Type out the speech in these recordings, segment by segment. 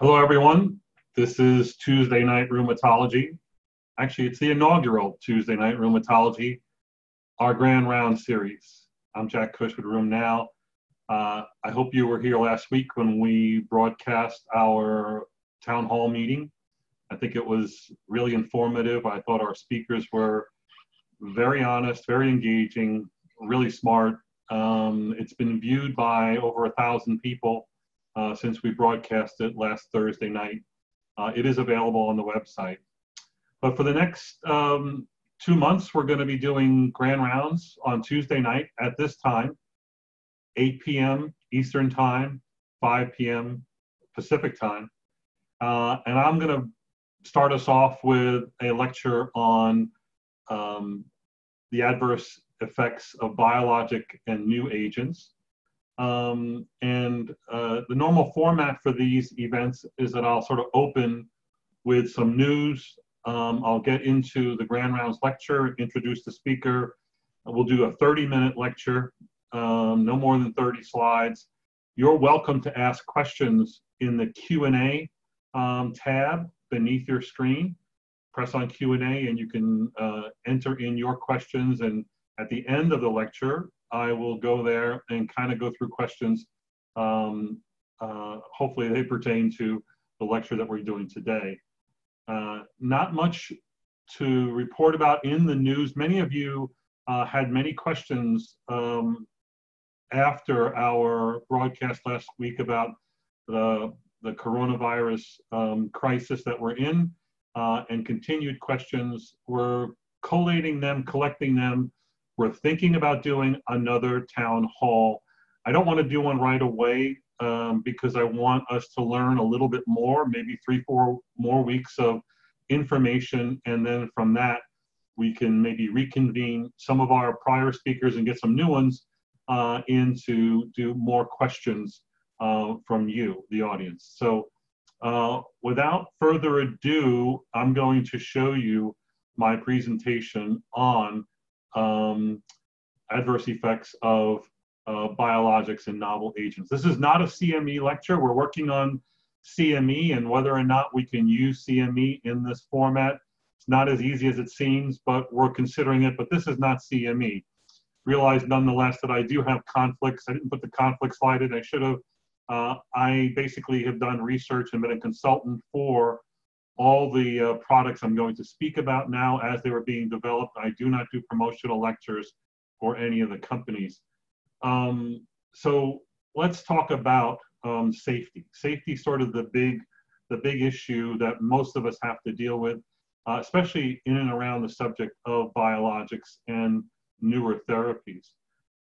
Hello, everyone. This is Tuesday Night Rheumatology. Actually, it's the inaugural Tuesday Night Rheumatology, our Grand Round series. I'm Jack Cush with RheumNow. Uh, I hope you were here last week when we broadcast our town hall meeting. I think it was really informative. I thought our speakers were very honest, very engaging, really smart. Um, it's been viewed by over a thousand people uh, since we broadcast it last Thursday night. Uh, it is available on the website. But for the next um, two months, we're going to be doing grand rounds on Tuesday night at this time, 8 p.m. Eastern Time, 5 p.m. Pacific Time. Uh, and I'm going to start us off with a lecture on um, the adverse effects of biologic and new agents. Um, and uh, the normal format for these events is that I'll sort of open with some news. Um, I'll get into the Grand Rounds lecture, introduce the speaker. We'll do a 30 minute lecture, um, no more than 30 slides. You're welcome to ask questions in the Q&A um, tab beneath your screen. Press on Q&A and you can uh, enter in your questions and at the end of the lecture, I will go there and kind of go through questions. Um, uh, hopefully they pertain to the lecture that we're doing today. Uh, not much to report about in the news. Many of you uh, had many questions um, after our broadcast last week about the, the coronavirus um, crisis that we're in uh, and continued questions. We're collating them, collecting them, we're thinking about doing another town hall. I don't want to do one right away um, because I want us to learn a little bit more, maybe three, four more weeks of information. And then from that, we can maybe reconvene some of our prior speakers and get some new ones uh, in to do more questions uh, from you, the audience. So uh, without further ado, I'm going to show you my presentation on um, adverse effects of uh, biologics and novel agents. This is not a CME lecture. We're working on CME and whether or not we can use CME in this format. It's not as easy as it seems, but we're considering it. But this is not CME. Realize nonetheless that I do have conflicts. I didn't put the conflict slide in. I should have. Uh, I basically have done research and been a consultant for all the uh, products I'm going to speak about now as they were being developed. I do not do promotional lectures for any of the companies. Um, so let's talk about um, safety. Safety is sort of the big, the big issue that most of us have to deal with, uh, especially in and around the subject of biologics and newer therapies.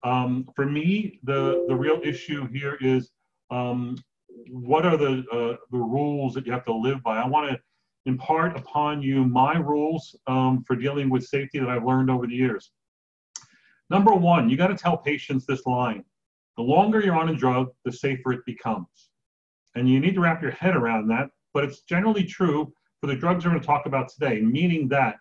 Um, for me, the, the real issue here is um, what are the, uh, the rules that you have to live by? I want to impart upon you my rules um, for dealing with safety that I've learned over the years. Number one, you got to tell patients this line. The longer you're on a drug, the safer it becomes. And you need to wrap your head around that, but it's generally true for the drugs we're going to talk about today, meaning that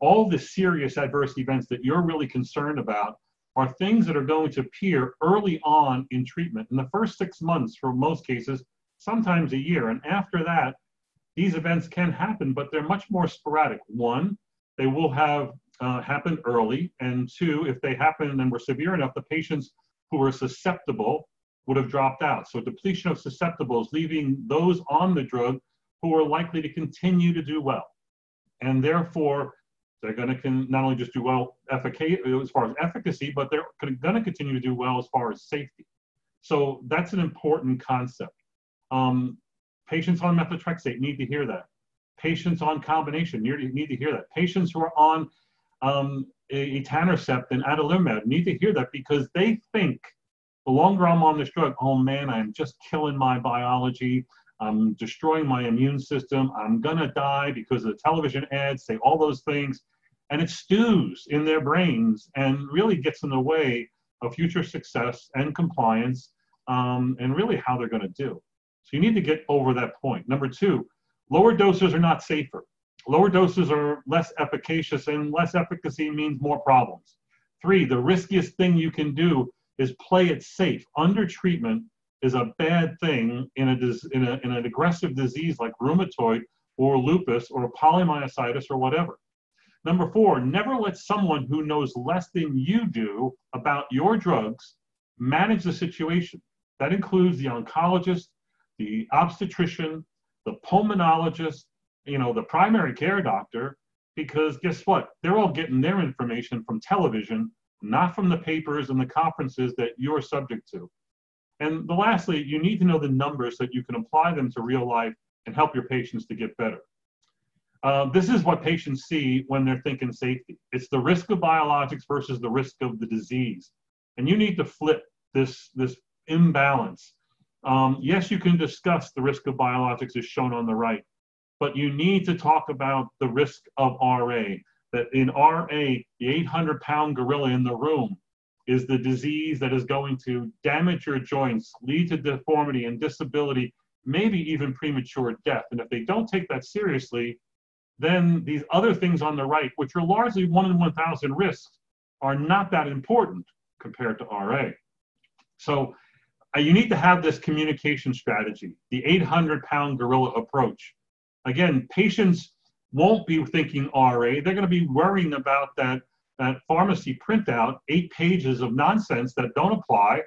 all the serious adverse events that you're really concerned about are things that are going to appear early on in treatment in the first six months for most cases, sometimes a year. And after that, these events can happen, but they're much more sporadic. One, they will have uh, happened early, and two, if they happen and were severe enough, the patients who were susceptible would have dropped out. So depletion of susceptibles, leaving those on the drug who are likely to continue to do well. And therefore, they're going to not only just do well as far as efficacy, but they're going to continue to do well as far as safety. So that's an important concept. Um, Patients on methotrexate need to hear that. Patients on combination need to hear that. Patients who are on um, etanercept and adalimumab need to hear that because they think the longer I'm on this drug, oh man, I'm just killing my biology. I'm destroying my immune system. I'm gonna die because the television ads say all those things. And it stews in their brains and really gets in the way of future success and compliance um, and really how they're gonna do. So you need to get over that point. Number two, lower doses are not safer. Lower doses are less efficacious, and less efficacy means more problems. Three, the riskiest thing you can do is play it safe. Under treatment is a bad thing in, a, in, a, in an aggressive disease like rheumatoid or lupus or polymyositis or whatever. Number four, never let someone who knows less than you do about your drugs manage the situation. That includes the oncologist, the obstetrician, the pulmonologist, you know, the primary care doctor, because guess what? They're all getting their information from television, not from the papers and the conferences that you're subject to. And the lastly, you need to know the numbers so that you can apply them to real life and help your patients to get better. Uh, this is what patients see when they're thinking safety. It's the risk of biologics versus the risk of the disease. And you need to flip this, this imbalance. Um, yes, you can discuss the risk of biologics as shown on the right, but you need to talk about the risk of RA. That in RA, the 800 pound gorilla in the room is the disease that is going to damage your joints, lead to deformity and disability, maybe even premature death. And if they don't take that seriously, then these other things on the right, which are largely one in 1,000 risks, are not that important compared to RA. So uh, you need to have this communication strategy, the 800 pound gorilla approach. Again, patients won't be thinking RA, they're going to be worrying about that, that pharmacy printout, eight pages of nonsense that don't apply,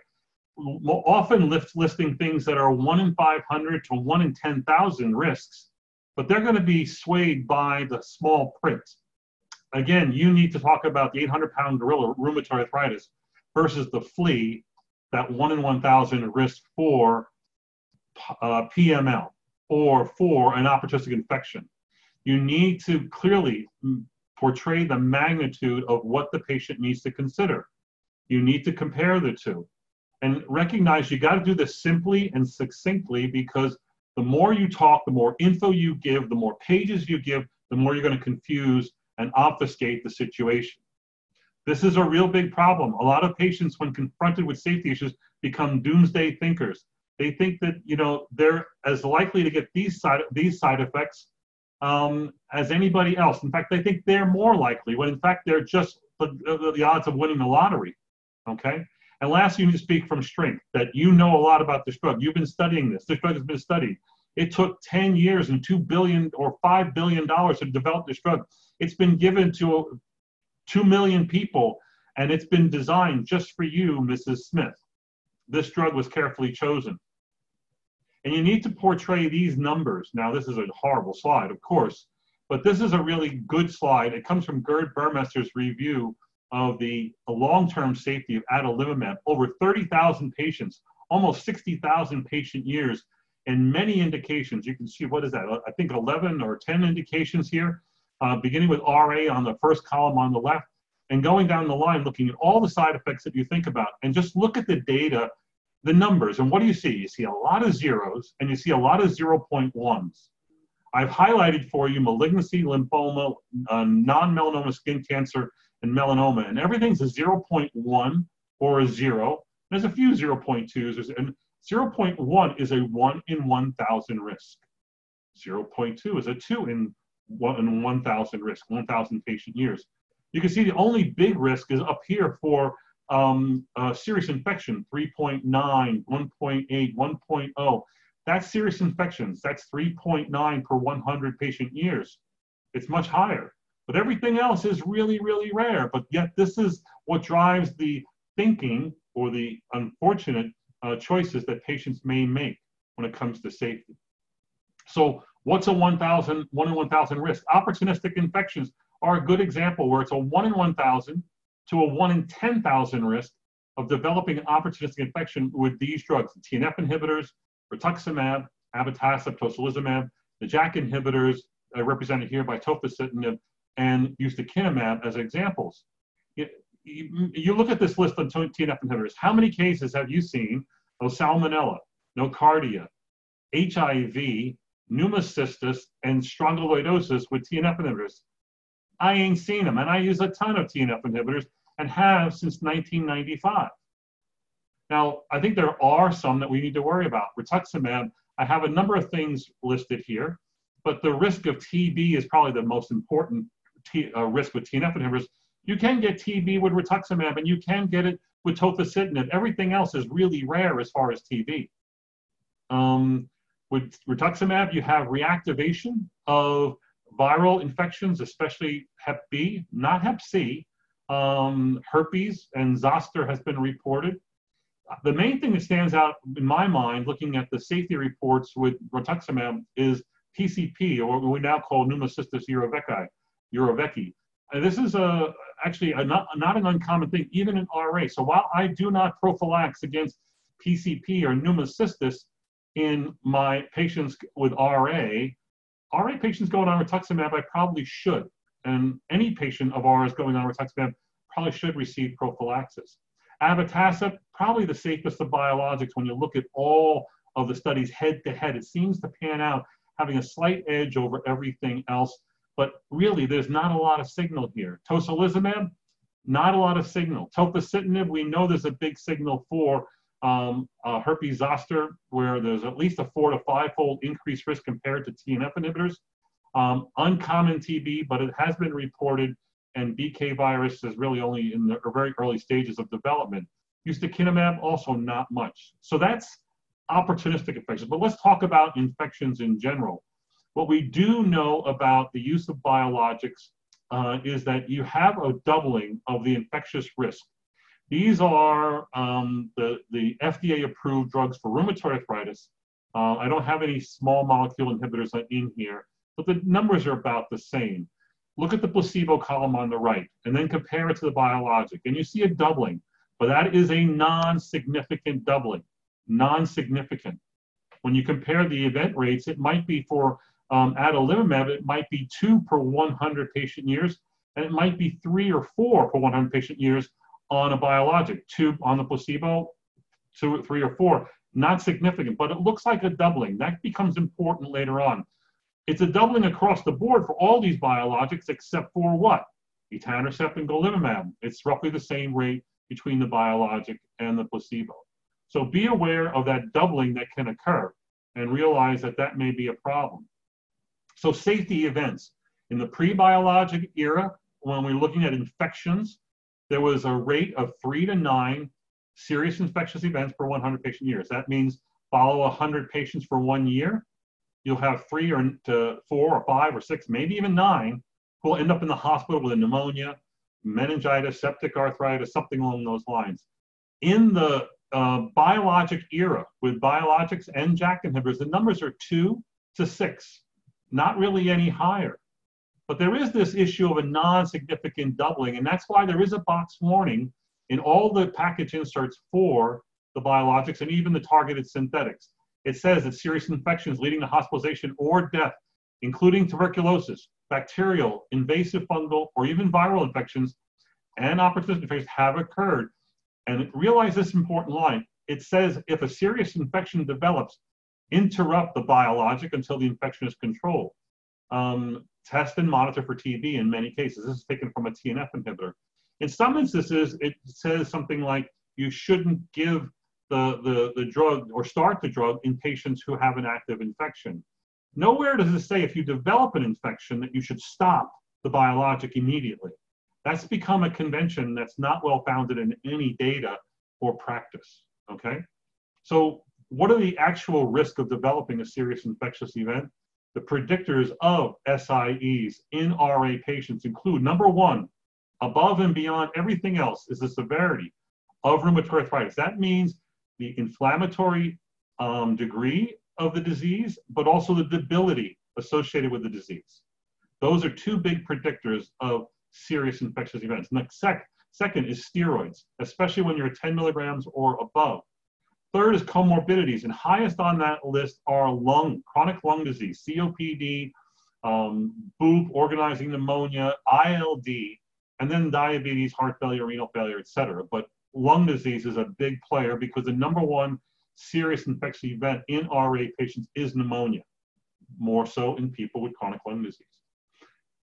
often listing things that are one in 500 to one in 10,000 risks but they're going to be swayed by the small print. Again, you need to talk about the 800 pound gorilla rheumatoid arthritis versus the flea, that one in 1,000 risk for uh, PML or for an opportunistic infection. You need to clearly portray the magnitude of what the patient needs to consider. You need to compare the two and recognize you got to do this simply and succinctly because the more you talk, the more info you give, the more pages you give, the more you're going to confuse and obfuscate the situation. This is a real big problem. A lot of patients, when confronted with safety issues, become doomsday thinkers. They think that you know they're as likely to get these side these side effects um, as anybody else. In fact, they think they're more likely, when in fact they're just the, the odds of winning the lottery. Okay. And last, you need to speak from strength, that you know a lot about this drug. You've been studying this. This drug has been studied. It took 10 years and 2 billion or $5 billion to develop this drug. It's been given to 2 million people, and it's been designed just for you, Mrs. Smith. This drug was carefully chosen. And you need to portray these numbers. Now, this is a horrible slide, of course, but this is a really good slide. It comes from Gerd Burmester's review of the long-term safety of adalimumab, over 30,000 patients, almost 60,000 patient years, and many indications. You can see, what is that? I think 11 or 10 indications here, uh, beginning with RA on the first column on the left, and going down the line, looking at all the side effects that you think about, and just look at the data, the numbers, and what do you see? You see a lot of zeros, and you see a lot of 0.1s. I've highlighted for you malignancy, lymphoma, uh, non-melanoma skin cancer, and melanoma, and everything's a 0.1 or a zero. There's a few 0.2s, and 0.1 is a 1 in 1,000 risk. 0.2 is a 2 in 1 in 1,000 risk, 1,000 patient years. You can see the only big risk is up here for um, serious infection, 3.9, 1.8, 1.0. That's serious infections. That's 3.9 per 100 patient years. It's much higher. But everything else is really, really rare. But yet, this is what drives the thinking or the unfortunate uh, choices that patients may make when it comes to safety. So, what's a 1,000, 1 in 1,000 risk? Opportunistic infections are a good example where it's a 1 in 1,000 to a 1 in 10,000 risk of developing an opportunistic infection with these drugs, TNF inhibitors, rituximab, abatacept, tocilizumab, the JAK inhibitors, uh, represented here by tofacitinib, and ustekinumab as examples. you, you, look at this list of TNF inhibitors. How many cases have you seen of salmonella, nocardia, HIV, pneumocystis, and strongyloidosis with TNF inhibitors? I ain't seen them, and I use a ton of TNF inhibitors and have since 1995. Now, I think there are some that we need to worry about. Rituximab, I have a number of things listed here, but the risk of TB is probably the most important T, uh, risk with TNF inhibitors, you can get TB with rituximab and you can get it with tofacitinib. Everything else is really rare as far as TB. Um, with rituximab, you have reactivation of viral infections, especially Hep B, not Hep C. Um, herpes and zoster has been reported. The main thing that stands out in my mind, looking at the safety reports with rituximab, is PCP, or what we now call pneumocystis jirovecii, jirovecii. And this is a, actually a not, not an uncommon thing, even in RA. So while I do not prophylax against PCP or pneumocystis in my patients with RA, RA patients going on rituximab, I probably should. And any patient of ours going on rituximab probably should receive prophylaxis. Abatacept, probably the safest of biologics when you look at all of the studies head to head. It seems to pan out having a slight edge over everything else, but really there's not a lot of signal here. Tocilizumab, not a lot of signal. Tofacitinib, we know there's a big signal for um, uh, herpes zoster, where there's at least a four to five fold increased risk compared to TNF inhibitors. Um, uncommon TB, but it has been reported, and BK virus is really only in the very early stages of development. Ustekinumab, also not much. So that's opportunistic infections. But let's talk about infections in general. What we do know about the use of biologics uh, is that you have a doubling of the infectious risk these are um, the, the FDA approved drugs for rheumatoid arthritis. Uh, I don't have any small molecule inhibitors in here, but the numbers are about the same. Look at the placebo column on the right and then compare it to the biologic, and you see a doubling, but that is a non significant doubling. Non significant. When you compare the event rates, it might be for um, adalimumab, it might be two per 100 patient years, and it might be three or four per 100 patient years on a biologic, two on the placebo, two, three or four. Not significant, but it looks like a doubling. That becomes important later on. It's a doubling across the board for all these biologics except for what? Etanercept and golimumab. It's roughly the same rate between the biologic and the placebo. So be aware of that doubling that can occur and realize that that may be a problem. So safety events. In the pre-biologic era, when we're looking at infections, there was a rate of three to nine serious infectious events per 100 patient years. That means follow 100 patients for one year, you'll have three or to four or five or six, maybe even nine, who will end up in the hospital with a pneumonia, meningitis, septic arthritis, something along those lines. In the uh, biologic era, with biologics and JAK inhibitors, the numbers are two to six, not really any higher. But there is this issue of a non-significant doubling, and that's why there is a box warning in all the package inserts for the biologics and even the targeted synthetics. It says that serious infections leading to hospitalization or death, including tuberculosis, bacterial, invasive fungal, or even viral infections and opportunistic infections have occurred. And realize this important line. It says if a serious infection develops, interrupt the biologic until the infection is controlled. Um, test and monitor for TB in many cases. This is taken from a TNF inhibitor. In some instances, it says something like you shouldn't give the, the, the drug or start the drug in patients who have an active infection. Nowhere does it say if you develop an infection that you should stop the biologic immediately. That's become a convention that's not well founded in any data or practice. Okay? So, what are the actual risks of developing a serious infectious event? The predictors of SIEs in RA patients include number one, above and beyond everything else, is the severity of rheumatoid arthritis. That means the inflammatory um, degree of the disease, but also the debility associated with the disease. Those are two big predictors of serious infectious events. Next, sec- second is steroids, especially when you're at 10 milligrams or above. Third is comorbidities, and highest on that list are lung, chronic lung disease, COPD, um, BOOP, organizing pneumonia, ILD, and then diabetes, heart failure, renal failure, etc. But lung disease is a big player because the number one serious infectious event in RA patients is pneumonia, more so in people with chronic lung disease.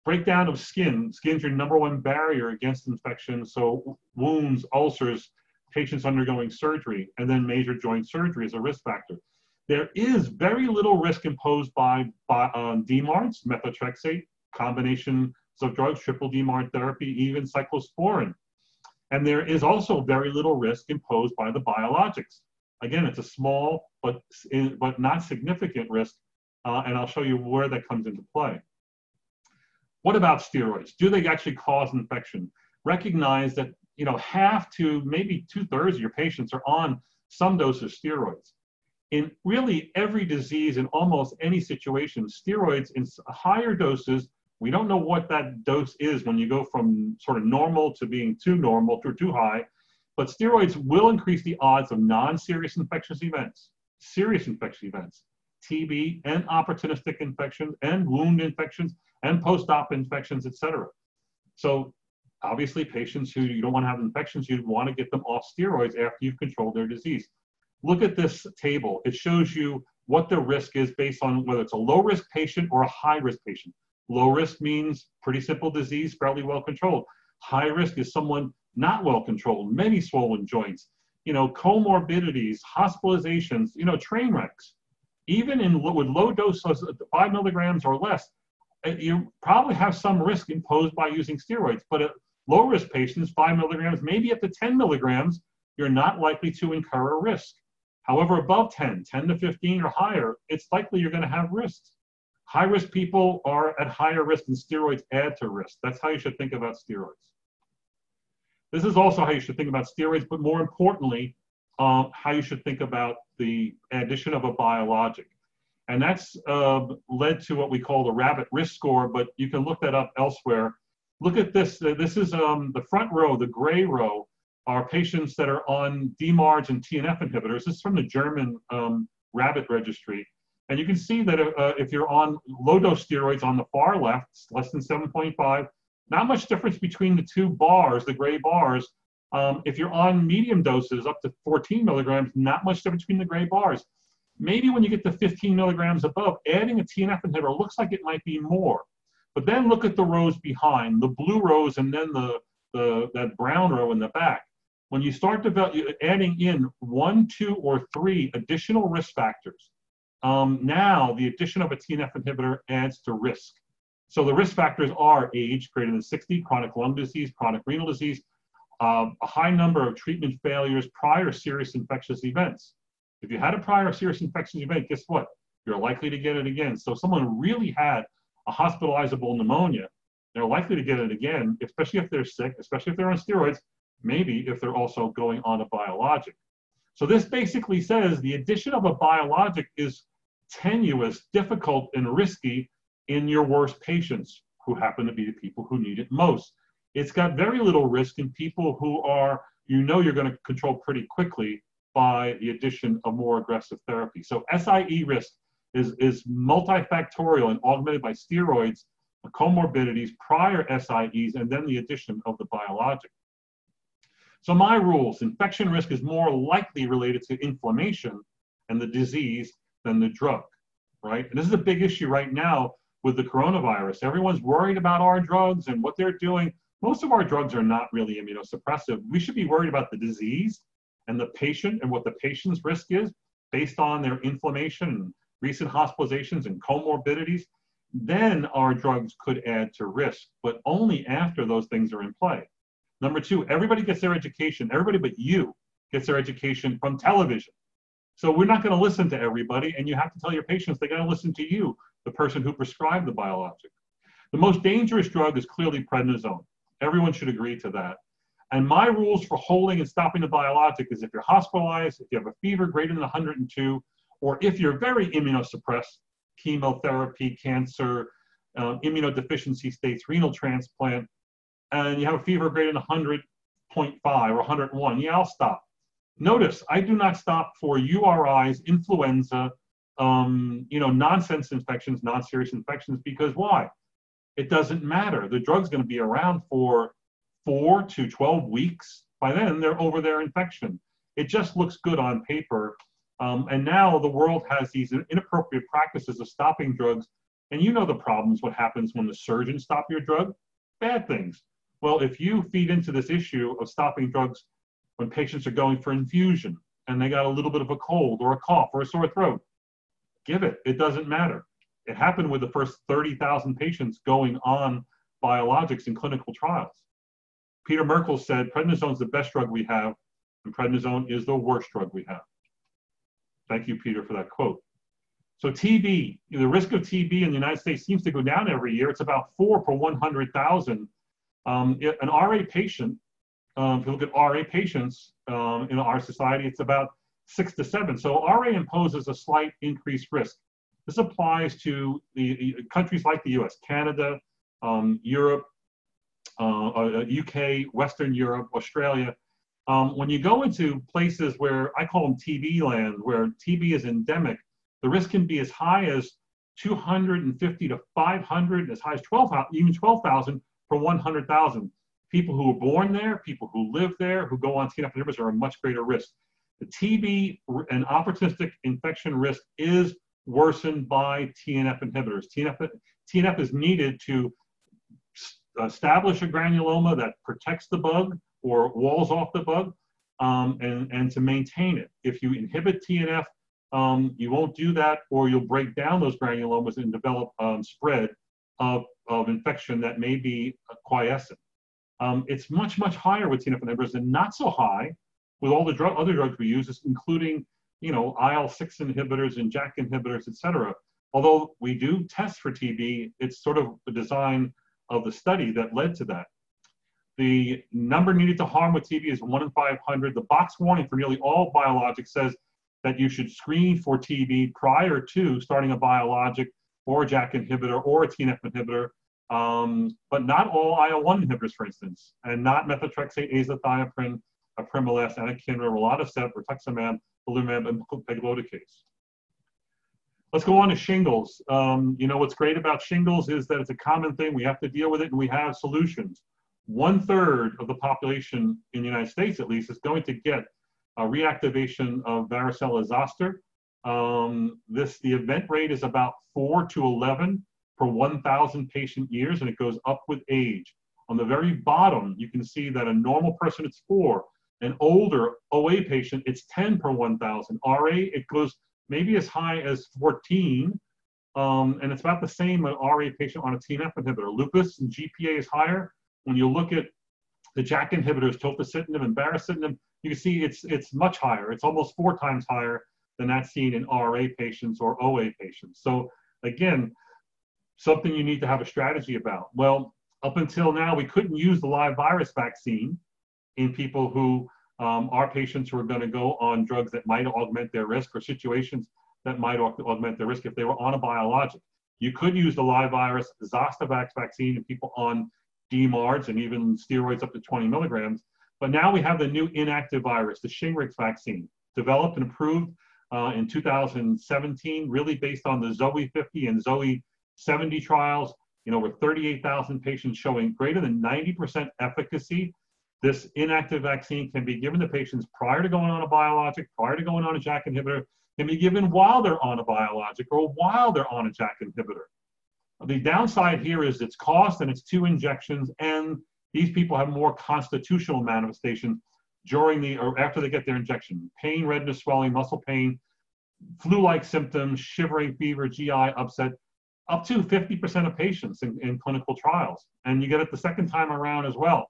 Breakdown of skin. Skin's your number one barrier against infection. So wounds, ulcers, patients undergoing surgery, and then major joint surgery as a risk factor. There is very little risk imposed by, by um, DMARDs, methotrexate, combinations of drugs, triple DMARD therapy, even cyclosporin. And there is also very little risk imposed by the biologics. Again, it's a small but, but not significant risk, uh, and I'll show you where that comes into play. What about steroids? Do they actually cause infection? Recognize that you know half to maybe two thirds of your patients are on some dose of steroids. In really every disease, in almost any situation, steroids in higher doses, we don't know what that dose is when you go from sort of normal to being too normal to too high, but steroids will increase the odds of non-serious infectious events, serious infectious events, TB and opportunistic infections and wound infections and post-op infections, etc. So obviously patients who you don't want to have infections, you want to get them off steroids after you've controlled their disease. Look at this table. It shows you what the risk is based on whether it's a low risk patient or a high risk patient. Low risk means pretty simple disease, fairly well controlled. High risk is someone not well controlled, many swollen joints, you know, comorbidities, hospitalizations, you know, train wrecks. Even in with low doses, five milligrams or less, uh, you probably have some risk imposed by using steroids. But at low risk patients, five milligrams, maybe up to 10 milligrams, you're not likely to incur a risk. However, above 10, 10 to 15 or higher, it's likely you're going to have risks. High risk people are at higher risk, and steroids add to risk. That's how you should think about steroids. This is also how you should think about steroids, but more importantly, um, how you should think about the addition of a biologic. And that's uh, led to what we call the rabbit risk score, but you can look that up elsewhere. Look at this. This is um, the front row, the gray row, are patients that are on DMARDs and TNF inhibitors. This is from the German um, rabbit registry. And you can see that uh, if you're on low dose steroids on the far left, less than 7.5, not much difference between the two bars, the gray bars. Um, if you're on medium doses up to 14 milligrams, not much difference between the gray bars. Maybe when you get to 15 milligrams above, adding a TNF inhibitor looks like it might be more. But then look at the rows behind, the blue rows and then the, the that brown row in the back. When you start develop, adding in one, two, or three additional risk factors, um, now the addition of a TNF inhibitor adds to risk. So the risk factors are age greater than 60, chronic lung disease, chronic renal disease, uh, a high number of treatment failures, prior serious infectious events. If you had a prior serious infectious event, guess what? You're likely to get it again. So someone really had a hospitalizable pneumonia, they're likely to get it again, especially if they're sick, especially if they're on steroids, maybe if they're also going on a biologic. So this basically says the addition of a biologic is tenuous, difficult, and risky in your worst patients who happen to be the people who need it most. It's got very little risk in people who are, you know, you're going to control pretty quickly by the addition of more aggressive therapy. So SIE risk is, is multifactorial and augmented by steroids, comorbidities, prior SIEs, and then the addition of the biologic. So my rules, infection risk is more likely related to inflammation and the disease than the drug, right? And this is a big issue right now with the coronavirus. Everyone's worried about our drugs and what they're doing. Most of our drugs are not really immunosuppressive. We should be worried about the disease and the patient and what the patient's risk is based on their inflammation, recent hospitalizations, and comorbidities. Then our drugs could add to risk, but only after those things are in play. Number two, everybody gets their education, everybody but you gets their education from television. So we're not going to listen to everybody, and you have to tell your patients they got to listen to you the person who prescribed the biologic. The most dangerous drug is clearly prednisone. Everyone should agree to that. And my rules for holding and stopping the biologic is if you're hospitalized, if you have a fever greater than 102, or if you're very immunosuppressed, chemotherapy, cancer, uh, immunodeficiency states, renal transplant, and you have a fever greater than 100.5 or 101, yeah, I'll stop. Notice, I do not stop for URIs, influenza, um, you know, nonsense infections, non-serious infections, because why? It doesn't matter. The drug's going to be around for four to 12 weeks. By then, they're over their infection. It just looks good on paper. Um, and now the world has these inappropriate practices of stopping drugs. And you know the problems, what happens when the surgeons stop your drug? Bad things. Well, if you feed into this issue of stopping drugs when patients are going for infusion and they got a little bit of a cold or a cough or a sore throat, give it. It doesn't matter. It happened with the first 30,000 patients going on biologics in clinical trials. Peter Merkel said prednisone is the best drug we have, and prednisone is the worst drug we have. Thank you, Peter, for that quote. So TB, the risk of TB in the United States seems to go down every year. It's about four per 100,000. Um, an RA patient, um, if you look at RA patients um, in our society, it's about six to seven. So RA imposes a slight increased risk. This applies to the, the countries like the US, Canada, um, Europe, uh, uh, UK, Western Europe, Australia. Um, when you go into places where I call them TB land, where TB is endemic, the risk can be as high as 250 to 500, as high as 12, even 12,000 per 100,000. People who are born there, people who live there, who go on TNF inhibitors are a much greater risk. The TB and opportunistic infection risk is worsened by TNF inhibitors. TNF, TNF is needed to establish a granuloma that protects the bug or walls off the bug um, and, and to maintain it. If you inhibit TNF, um, you won't do that or you'll break down those granulomas and develop um, spread of, of infection that may be quiescent. Um, it's much, much higher with TNF inhibitors and not so high with all the drug, other drugs we use, including you know, IL-6 inhibitors and JAK inhibitors, et cetera. Although we do test for TB, it's sort of the design of the study that led to that. The number needed to harm with TB is 1 in 500. The box warning for nearly all biologics says that you should screen for TB prior to starting a biologic or a JAK inhibitor or a TNF inhibitor, um, but not all IL-1 inhibitors, for instance, and not methotrexate, azathioprine, apremilast, anakinra, rilonacept, rituximab, belimumab, and pegloticase. Let's go on to shingles. Um, you know, what's great about shingles is that it's a common thing. We have to deal with it and we have solutions. One third of the population in the United States, at least, is going to get a reactivation of varicella zoster. Um, this, the event rate is about four to 11 per 1,000 patient years, and it goes up with age. On the very bottom, you can see that a normal person, it's four. An older OA patient, it's 10 per 1,000. RA, it goes maybe as high as 14, um, and it's about the same an RA patient on a TNF inhibitor. Lupus and GPA is higher. When you look at the JAK inhibitors, tofacitinib and baricitinib, you can see it's, it's much higher. It's almost four times higher than that seen in RA patients or OA patients. So again, something you need to have a strategy about. Well, up until now, we couldn't use the live virus vaccine in people who um, are patients who are going to go on drugs that might augment their risk or situations that might augment their risk if they were on a biologic. You could use the live virus Zostavax vaccine in people on DMARDs and even steroids up to 20 milligrams. But now we have the new inactive virus, the Shingrix vaccine, developed and approved uh, in 2017, really based on the Zoe 50 and Zoe 70 trials, in over 38,000 patients showing greater than 90% efficacy this inactive vaccine can be given to patients prior to going on a biologic, prior to going on a JAK inhibitor, can be given while they're on a biologic or while they're on a JAK inhibitor. The downside here is its cost and it's two injections, and these people have more constitutional manifestations during the or after they get their injection pain, redness, swelling, muscle pain, flu like symptoms, shivering, fever, GI upset, up to 50% of patients in, in clinical trials. And you get it the second time around as well.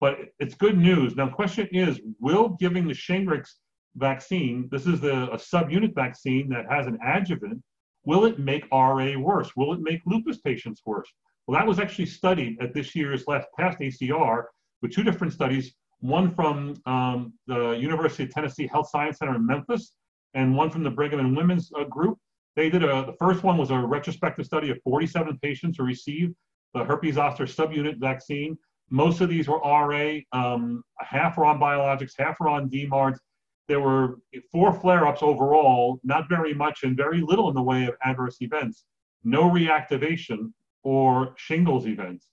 But it's good news. Now, the question is, will giving the Shingrix vaccine, this is the, a subunit vaccine that has an adjuvant, will it make RA worse? Will it make lupus patients worse? Well, that was actually studied at this year's last past ACR with two different studies, one from um, the University of Tennessee Health Science Center in Memphis and one from the Brigham and Women's uh, group. They did a, the first one was a retrospective study of 47 patients who received the herpes zoster subunit vaccine. Most of these were RA, um, half were on biologics, half were on DMARDs. There were four flare-ups overall, not very much and very little in the way of adverse events. No reactivation or shingles events.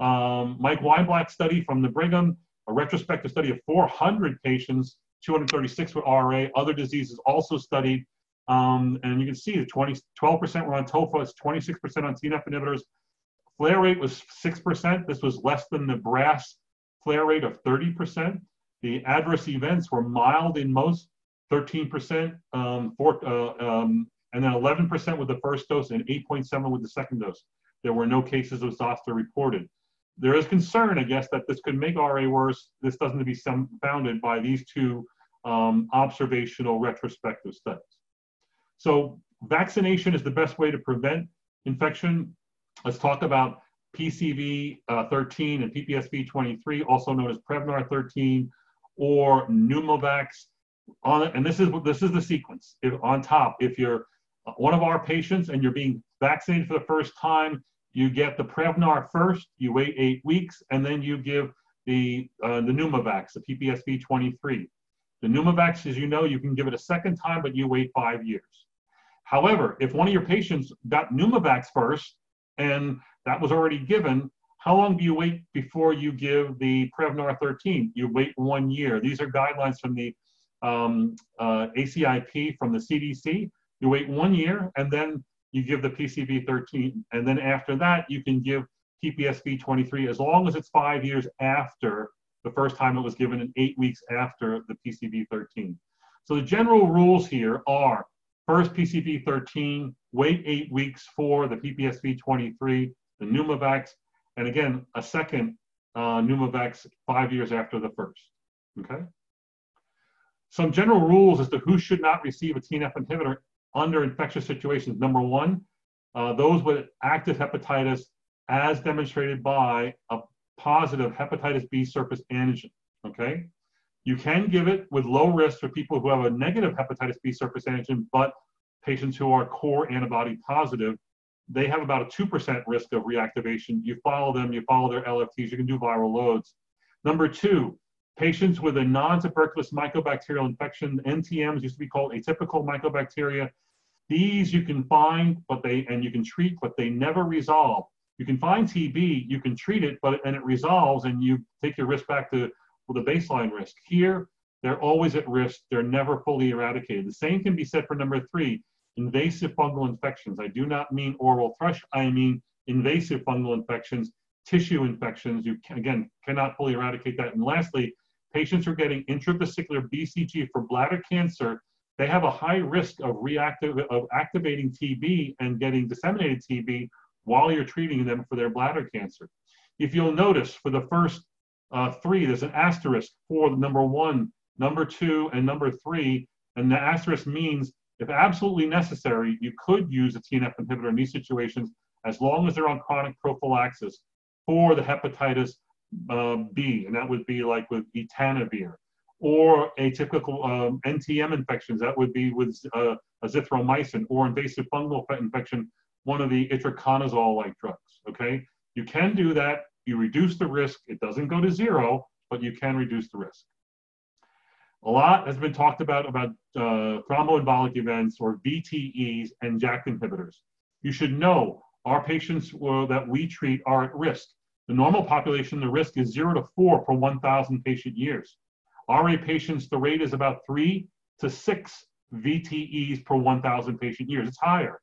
Um, Mike Weinblatt's study from the Brigham, a retrospective study of 400 patients, 236 with RA, other diseases also studied. Um, and you can see the 20, 12% were on TOFA, 26% on TNF inhibitors, Flare rate was 6%. This was less than the BRASS flare rate of 30%. The adverse events were mild in most, 13%, um, four, uh, um, and then 11% with the first dose and 8.7 with the second dose. There were no cases of zoster reported. There is concern, I guess, that this could make RA worse. This doesn't to be founded by these two um, observational retrospective studies. So vaccination is the best way to prevent infection. Let's talk about PCV uh, 13 and PPSV 23, also known as Prevnar 13 or Pneumovax. On it. and this is this is the sequence. If on top, if you're one of our patients and you're being vaccinated for the first time, you get the Prevnar first. You wait eight weeks, and then you give the uh, the Pneumovax, the PPSV 23. The Pneumovax, as you know, you can give it a second time, but you wait five years. However, if one of your patients got Pneumovax first and that was already given, how long do you wait before you give the Prevnar 13? You wait one year. These are guidelines from the um, uh, ACIP from the CDC. You wait one year and then you give the PCV 13. And then after that, you can give PPSV 23 as long as it's five years after the first time it was given and eight weeks after the PCV 13. So the general rules here are first PCV 13, wait eight weeks for the PPSV 23, the Pneumovax, and again, a second uh, Pneumovax five years after the first. Okay? Some general rules as to who should not receive a TNF inhibitor under infectious situations. Number one, uh, those with active hepatitis as demonstrated by a positive hepatitis B surface antigen. Okay? You can give it with low risk for people who have a negative hepatitis B surface antigen, but patients who are core antibody positive, they have about a 2% risk of reactivation. You follow them, you follow their LFTs, you can do viral loads. Number two, patients with a non-tuberculous mycobacterial infection, NTMs used to be called atypical mycobacteria. These you can find, but they and you can treat, but they never resolve. You can find TB, you can treat it, but and it resolves, and you take your risk back to well, the baseline risk. Here, they're always at risk. They're never fully eradicated. The same can be said for number three, invasive fungal infections. I do not mean oral thrush. I mean invasive fungal infections, tissue infections. You can, again cannot fully eradicate that. And lastly, patients who are getting intravesicular BCG for bladder cancer. They have a high risk of reactive of activating TB and getting disseminated TB while you're treating them for their bladder cancer. If you'll notice, for the first uh, three, there's an asterisk for number one, number two, and number three. And the asterisk means if absolutely necessary, you could use a TNF inhibitor in these situations as long as they're on chronic prophylaxis for the hepatitis uh, B, and that would be like with entecavir, or atypical um, NTM infections, that would be with uh, azithromycin, or invasive fungal infection, one of the itraconazole-like drugs, okay? You can do that you reduce the risk. It doesn't go to zero, but you can reduce the risk. A lot has been talked about about uh, thromboembolic events or VTEs and JAK inhibitors. You should know our patients uh, that we treat are at risk. The normal population, the risk is zero to four per 1,000 patient years. RA patients, the rate is about three to six VTEs per 1,000 patient years. It's higher.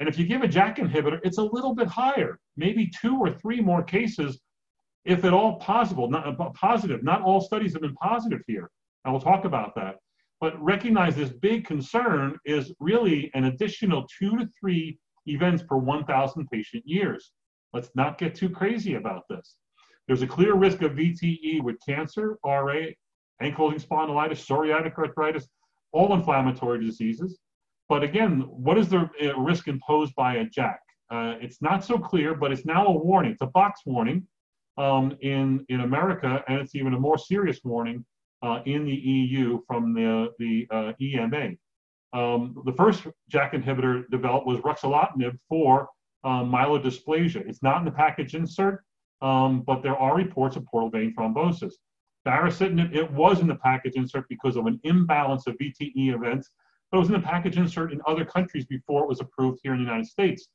And if you give a JAK inhibitor, it's a little bit higher, maybe two or three more cases, if at all possible. Not uh, positive. Not all studies have been positive here. I will talk about that. But recognize this big concern is really an additional two to three events per 1,000 patient years. Let's not get too crazy about this. There's a clear risk of VTE with cancer, RA, ankylosing spondylitis, psoriatic arthritis, all inflammatory diseases. But again, what is the uh, risk imposed by a JAK? Uh, it's not so clear, but it's now a warning. It's a box warning um, in, in America, and it's even a more serious warning uh, in the EU from the, the uh, EMA. Um, the first JAK inhibitor developed was ruxolitinib for um, myelodysplasia. It's not in the package insert, um, but there are reports of portal vein thrombosis. Baricitinib, it was in the package insert because of an imbalance of VTE events but it was in the package insert in other countries before it was approved here in the United States.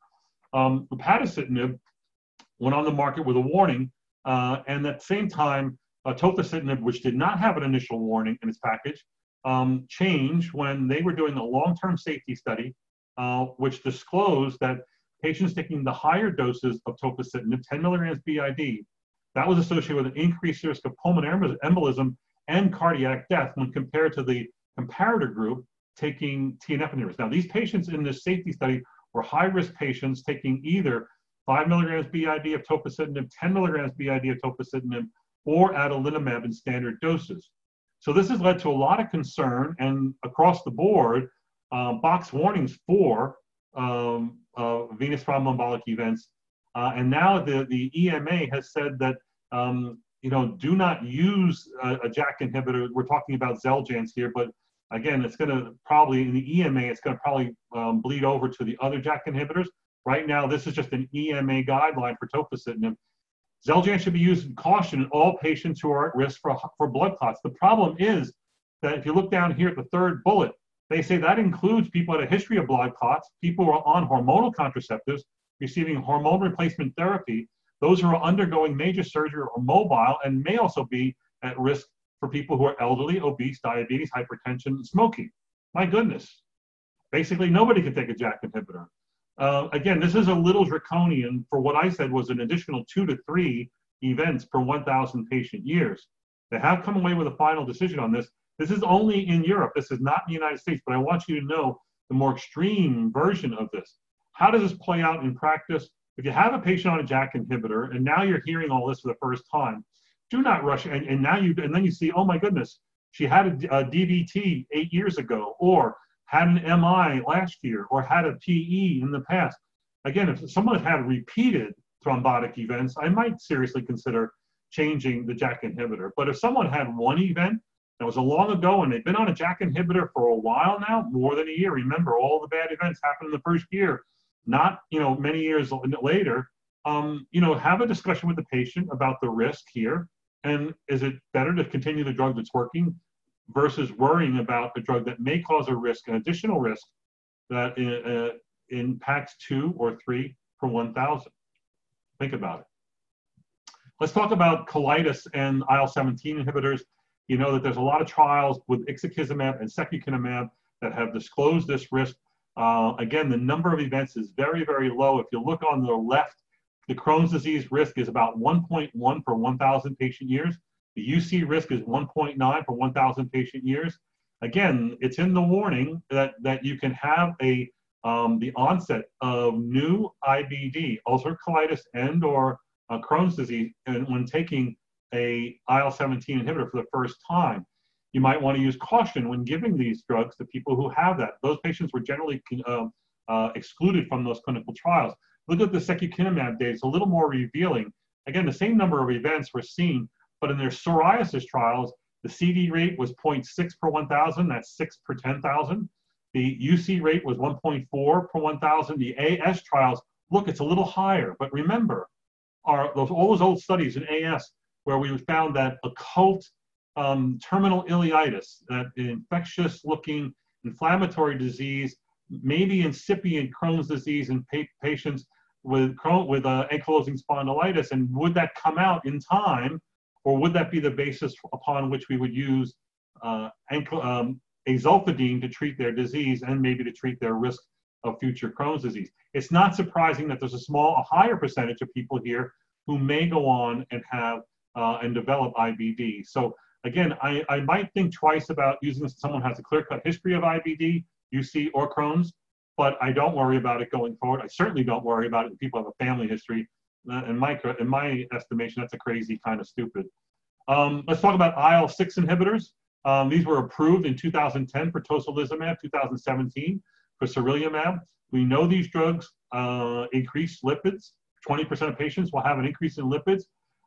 Um, went on the market with a warning, uh, and at the same time, uh, tofacitinib, which did not have an initial warning in its package, um, changed when they were doing a long-term safety study, uh, which disclosed that patients taking the higher doses of tofacitinib, 10 milligrams BID, that was associated with an increased risk of pulmonary embolism and cardiac death when compared to the comparator group, taking TNF inhibitors. Now, these patients in this safety study were high risk patients taking either 5 milligrams BID of tofacitinib, 10 milligrams BID of tofacitinib, or adalimumab in standard doses. So this has led to a lot of concern and across the board, um, box warnings for um, uh, venous thromboembolic events. Uh, and now the, the EMA has said that, um, you know, do not use a, a JAK inhibitor. We're talking about Xeljanz here, but again, it's going to probably, in the EMA, it's going to probably um, bleed over to the other JAK inhibitors. Right now, this is just an EMA guideline for tofacitinib. Xeljanz should be used with caution in all patients who are at risk for, for blood clots. The problem is that if you look down here at the third bullet, they say that includes people at a history of blood clots, people who are on hormonal contraceptives, receiving hormone replacement therapy, those who are undergoing major surgery or mobile, and may also be at risk for people who are elderly, obese, diabetes, hypertension, and smoking. My goodness. Basically, nobody can take a JAK inhibitor. Uh, again, this is a little draconian for what I said was an additional two to three events per 1,000 patient years. They have come away with a final decision on this. This is only in Europe. This is not in the United States, but I want you to know the more extreme version of this. How does this play out in practice? If you have a patient on a JAK inhibitor and now you're hearing all this for the first time, do not rush. And, and now you, and then you see, oh my goodness, she had a, a DVT eight years ago, or had an MI last year, or had a PE in the past. Again, if someone had repeated thrombotic events, I might seriously consider changing the JAK inhibitor. But if someone had one event that was a long ago and they've been on a JAK inhibitor for a while now, more than a year, remember all the bad events happened in the first year, not you know many years later. Um, you know, have a discussion with the patient about the risk here, and is it better to continue the drug that's working versus worrying about a drug that may cause a risk, an additional risk that uh, impacts two or three per 1,000. Think about it. Let's talk about colitis and IL-17 inhibitors. You know that there's a lot of trials with ixekizumab and secukinumab that have disclosed this risk. Uh, again, the number of events is very, very low. If you look on the left, the Crohn's disease risk is about 1.1 per 1,000 patient years. The UC risk is 1.9 per 1,000 patient years. Again, it's in the warning that, that you can have a um, the onset of new IBD, ulcerative colitis, and or uh, Crohn's disease, and when taking a IL-17 inhibitor for the first time. You might want to use caution when giving these drugs to people who have that. Those patients were generally uh, uh, excluded from those clinical trials. Look at the secukinumab data; it's a little more revealing. Again, the same number of events were seen, but in their psoriasis trials, the CD rate was 0.6 per 1,000. That's 6 per 10,000. The UC rate was 1.4 per 1,000. The AS trials, look, it's a little higher. But remember, our, those, all those old studies in AS where we found that occult um, terminal ileitis, that infectious looking inflammatory disease, maybe incipient Crohn's disease in pa patients with, with uh, ankylosing spondylitis, and would that come out in time, or would that be the basis upon which we would use uh, um, azulfidine to treat their disease and maybe to treat their risk of future Crohn's disease? It's not surprising that there's a small, a higher percentage of people here who may go on and have uh, and develop IBD. So again, I, I might think twice about using this someone has a clear-cut history of IBD, UC, or Crohn's, but I don't worry about it going forward. I certainly don't worry about it if people have a family history. In my, in my estimation, that's a crazy kind of stupid. Um, let's talk about IL-6 inhibitors. Um, these were approved in 2010 for tocilizumab, 2017 for sarilumab. We know these drugs uh, increase lipids. 20% of patients will have an increase in lipids.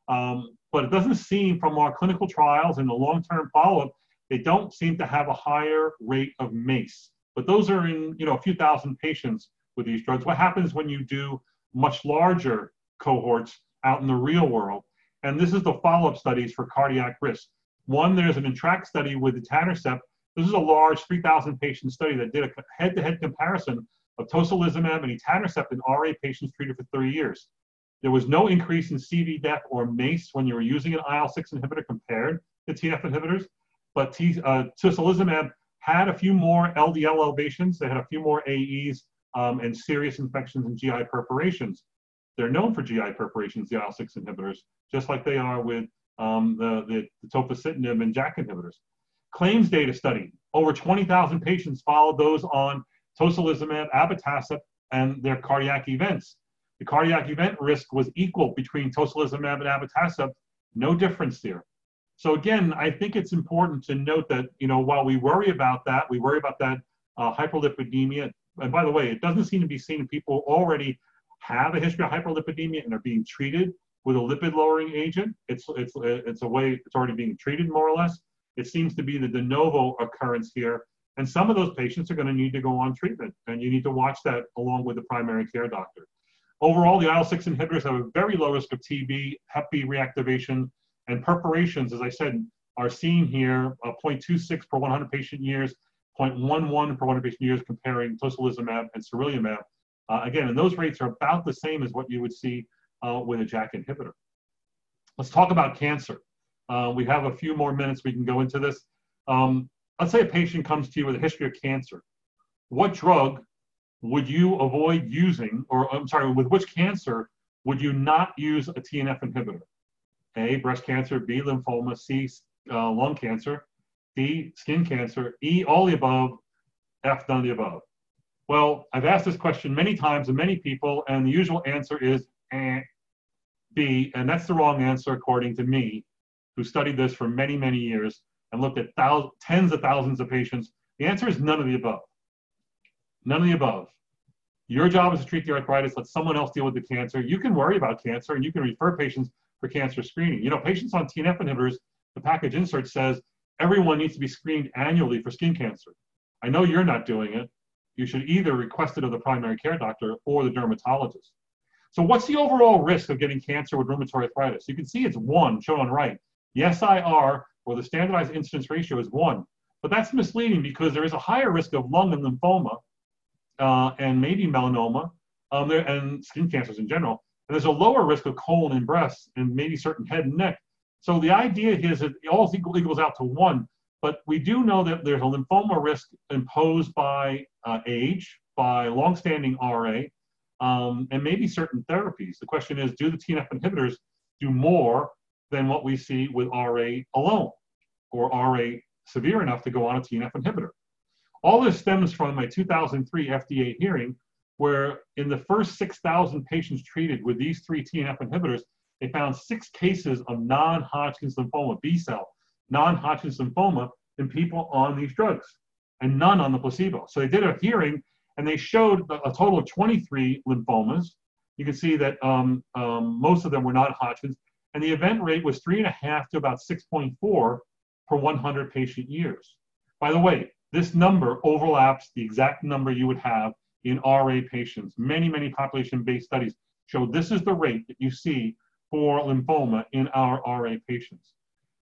Um, but it doesn't seem from our clinical trials and the long-term follow-up, they don't seem to have a higher rate of MACE. But those are in you know a few thousand patients with these drugs. What happens when you do much larger cohorts out in the real world? And this is the follow-up studies for cardiac risk. One, there's an ENTRACTE study with etanercept. This is a large 3,000 patient study that did a head-to-head comparison of tocilizumab and etanercept in RA patients treated for three years. There was no increase in CV death or MACE when you were using an IL-6 inhibitor compared to TNF inhibitors, but T, uh, tocilizumab had a few more LDL elevations. They had a few more AEs um, and serious infections and GI perforations. They're known for GI perforations, the IL-6 inhibitors, just like they are with um, the, the, the tofacitinib and JAK inhibitors. Claims data study, over 20,000 patients followed those on tocilizumab, abatacept, and their cardiac events. The cardiac event risk was equal between tocilizumab and abatacept, no difference there. So again, I think it's important to note that you know while we worry about that, we worry about that uh, hyperlipidemia. And by the way, it doesn't seem to be seen in people already have a history of hyperlipidemia and are being treated with a lipid lowering agent. It's, it's, it's a way it's already being treated more or less. It seems to be the de novo occurrence here. And some of those patients are going to need to go on treatment, and you need to watch that along with the primary care doctor. Overall, the IL-6 inhibitors have a very low risk of TB, Hep B reactivation, and perforations, as I said, are seen here, uh, 0.26 per 100 patient years, 0.11 per 100 patient years comparing tocilizumab and sarilumab. Uh, again, and those rates are about the same as what you would see uh, with a JAK inhibitor. Let's talk about cancer. Uh, we have a few more minutes we can go into this. Um, let's say a patient comes to you with a history of cancer. What drug would you avoid using, or I'm sorry, with which cancer would you not use a TNF inhibitor? A, breast cancer, B, lymphoma, C, uh, lung cancer, D, skin cancer, E, all the above, F, none of the above. Well, I've asked this question many times to many people, and the usual answer is eh, B, and that's the wrong answer according to me, who studied this for many, many years and looked at thousands, tens of thousands of patients. The answer is none of the above. None of the above. Your job is to treat the arthritis, let someone else deal with the cancer. You can worry about cancer and you can refer patients for cancer screening. You know, patients on TNF inhibitors, the package insert says everyone needs to be screened annually for skin cancer. I know you're not doing it. You should either request it of the primary care doctor or the dermatologist. So what's the overall risk of getting cancer with rheumatoid arthritis? You can see it's one, shown on right. The SIR, or the standardized incidence ratio, is one. But that's misleading because there is a higher risk of lung and lymphoma uh, and maybe melanoma um, there, and skin cancers in general. And there's a lower risk of colon and breast and maybe certain head and neck. So the idea is that it all equals out to one. But we do know that there's a lymphoma risk imposed by uh, age, by longstanding RA, um, and maybe certain therapies. The question is, do the TNF inhibitors do more than what we see with RA alone, or RA severe enough to go on a TNF inhibitor? All this stems from a 2003 FDA hearing where in the first 6,000 patients treated with these three TNF inhibitors, they found six cases of non-Hodgkin's lymphoma, B cell, non-Hodgkin's lymphoma in people on these drugs, and none on the placebo. So they did a hearing and they showed a total of 23 lymphomas. You can see that um, um, most of them were not Hodgkin's, and the event rate was three and a half to about 6.4 per 100 patient years. By the way, this number overlaps the exact number you would have in RA patients. Many, many population-based studies show this is the rate that you see for lymphoma in our RA patients.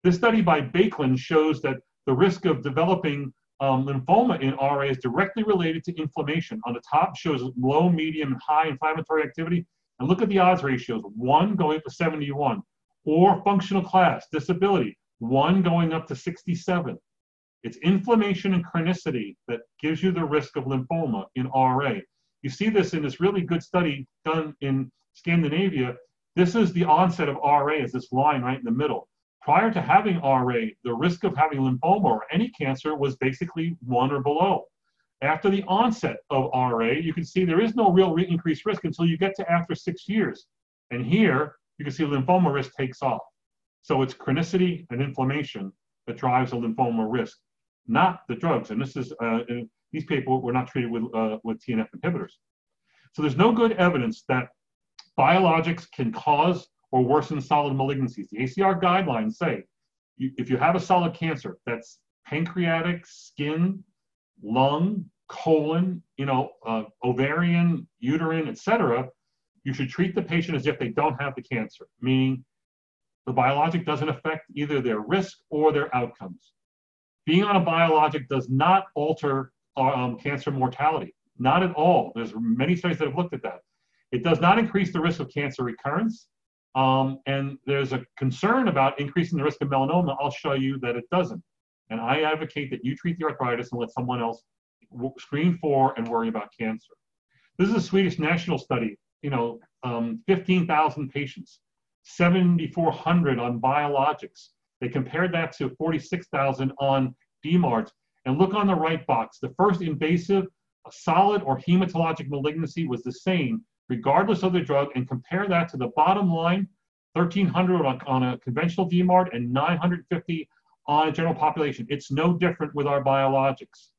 This study by Baecklund shows that the risk of developing um, lymphoma in RA is directly related to inflammation. On the top shows low, medium, and high inflammatory activity. And look at the odds ratios, one going up to 71, or functional class, disability, one going up to 67. It's inflammation and chronicity that gives you the risk of lymphoma in RA. You see this in this really good study done in Scandinavia. This is the onset of RA, is this line right in the middle. Prior to having RA, the risk of having lymphoma or any cancer was basically one or below. After the onset of RA, you can see there is no real re increased risk until you get to after six years. And here, you can see lymphoma risk takes off. So it's chronicity and inflammation that drives a lymphoma risk, not the drugs. And this is, uh, these people were not treated with, uh, with TNF inhibitors. So there's no good evidence that biologics can cause or worsen solid malignancies. The ACR guidelines say if you have a solid cancer that's pancreatic, skin, lung, colon, you know, uh, ovarian, uterine, etc., you should treat the patient as if they don't have the cancer, meaning the biologic doesn't affect either their risk or their outcomes. Being on a biologic does not alter um, cancer mortality, not at all. There's many studies that have looked at that. It does not increase the risk of cancer recurrence. Um, and there's a concern about increasing the risk of melanoma. I'll show you that it doesn't. And I advocate that you treat the arthritis and let someone else screen for and worry about cancer. This is a Swedish national study, you know, um, 15,000 patients, 7,400 on biologics. They compared that to 46,000 on DMARDs. And look on the right box. The first invasive, solid or hematologic malignancy was the same regardless of the drug, and compare that to the bottom line, 1300 on, a conventional DMARD and 950 on a general population. It's no different with our biologics.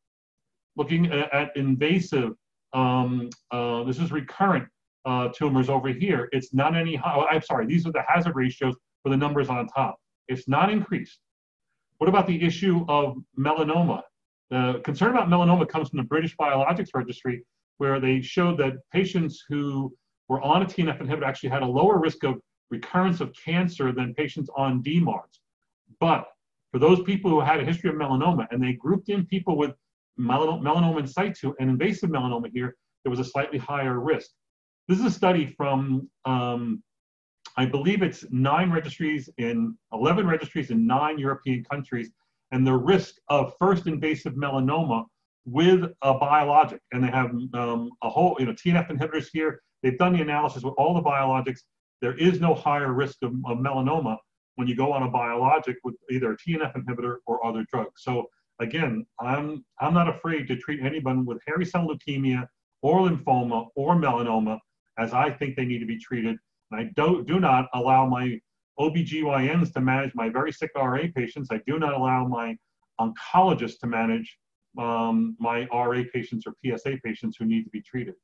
looking at, at invasive, um, uh, this is recurrent uh, tumors over here. It's not any high, oh, I'm sorry, these are the hazard ratios for the numbers on top. It's not increased. What about the issue of melanoma? The concern about melanoma comes from the British Biologics Registry, where they showed that patients who were on a TNF inhibitor actually had a lower risk of recurrence of cancer than patients on DMARDs. But for those people who had a history of melanoma and they grouped in people with melanoma in situ and invasive melanoma here, there was a slightly higher risk. This is a study from, um, I believe it's nine registries in 11 registries in nine European countries, and the risk of first invasive melanoma with a biologic. And they have um, a whole, you know, TNF inhibitors here. They've done the analysis with all the biologics. There is no higher risk of, of melanoma when you go on a biologic with either a TNF inhibitor or other drugs. So again, I'm I'm not afraid to treat anyone with hairy cell leukemia or lymphoma or melanoma as I think they need to be treated. And I don't do not allow my OBGYNs to manage my very sick RA patients. I do not allow my oncologists to manage um, my RA patients or PSA patients who need to be treated.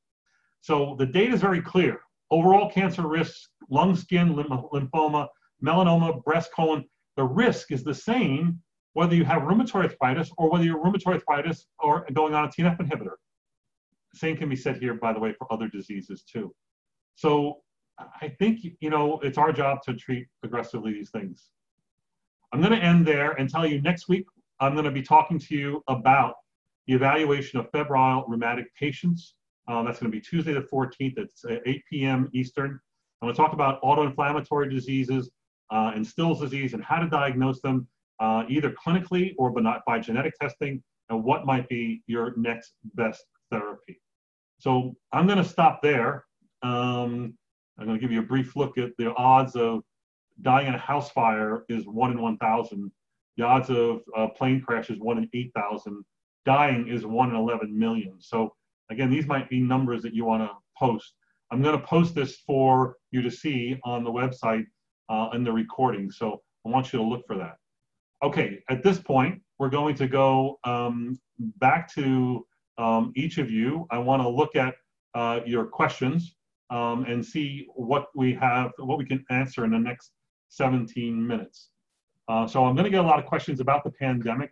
So the data is very clear. Overall cancer risk, lung, skin, lymphoma, melanoma, breast, colon, the risk is the same whether you have rheumatoid arthritis or whether you're rheumatoid arthritis or going on a TNF inhibitor. Same can be said here, by the way, for other diseases too. So I think, you know, it's our job to treat aggressively these things. I'm going to end there and tell you next week, I'm going to be talking to you about the evaluation of febrile rheumatic patients. Uh, that's going to be Tuesday the 14th at 8 p.m. Eastern. I'm going to talk about autoinflammatory diseases uh, and Still's disease and how to diagnose them uh, either clinically or by, by genetic testing and what might be your next best therapy. So I'm going to stop there. Um, I'm going to give you a brief look at the odds of dying in a house fire is 1 in 1,000. The odds of uh, plane crash is 1 in 8,000 dying is 1 in 11 million. So again, these might be numbers that you want to post. I'm going to post this for you to see on the website uh, in the recording. So I want you to look for that. Okay, at this point, we're going to go um, back to um, each of you. I want to look at uh, your questions um, and see what we have, what we can answer in the next 17 minutes. Uh, so I'm going to get a lot of questions about the pandemic.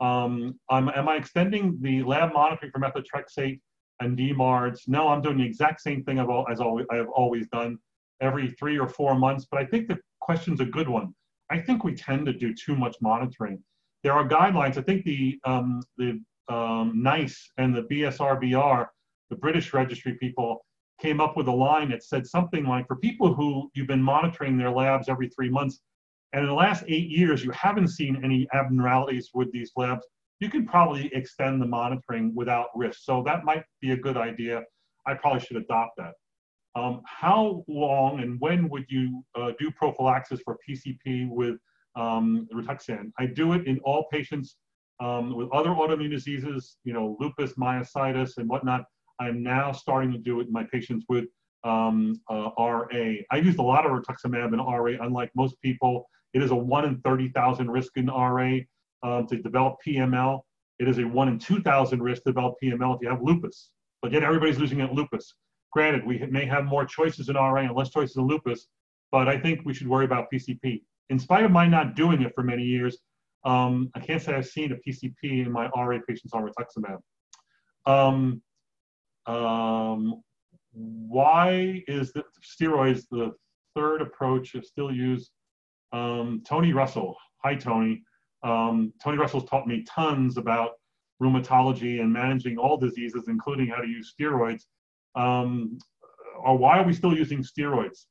Um, I'm, am I extending the lab monitoring for methotrexate and DMARDs? No, I'm doing the exact same thing I've as always, I have always done every three or four months, but I think the question's a good one. I think we tend to do too much monitoring. There are guidelines. I think the, um, the um, NICE and the BSRBR, the British registry people, came up with a line that said something like for people who you've been monitoring their labs every three months, and in the last eight years, you haven't seen any abnormalities with these labs. You can probably extend the monitoring without risk. So that might be a good idea. I probably should adopt that. Um, how long and when would you uh, do prophylaxis for PCP with um, Rituxan? I do it in all patients um, with other autoimmune diseases, you know, lupus, myositis, and whatnot. I'm now starting to do it in my patients with um, uh, RA. I used a lot of rituximab in RA, unlike most people. It is a 1 in 30,000 risk in RA um, to develop PML. It is a 1 in 2,000 risk to develop PML if you have lupus. But yet everybody's losing at lupus. Granted, we may have more choices in RA and less choices in lupus, but I think we should worry about PCP. In spite of my not doing it for many years, um, I can't say I've seen a PCP in my RA patients on rituximab. Um, um, why is the steroids the third approach still used um, Tony Russell. Hi, Tony. Um, Tony Russell's taught me tons about rheumatology and managing all diseases, including how to use steroids. Um, or why are we still using steroids?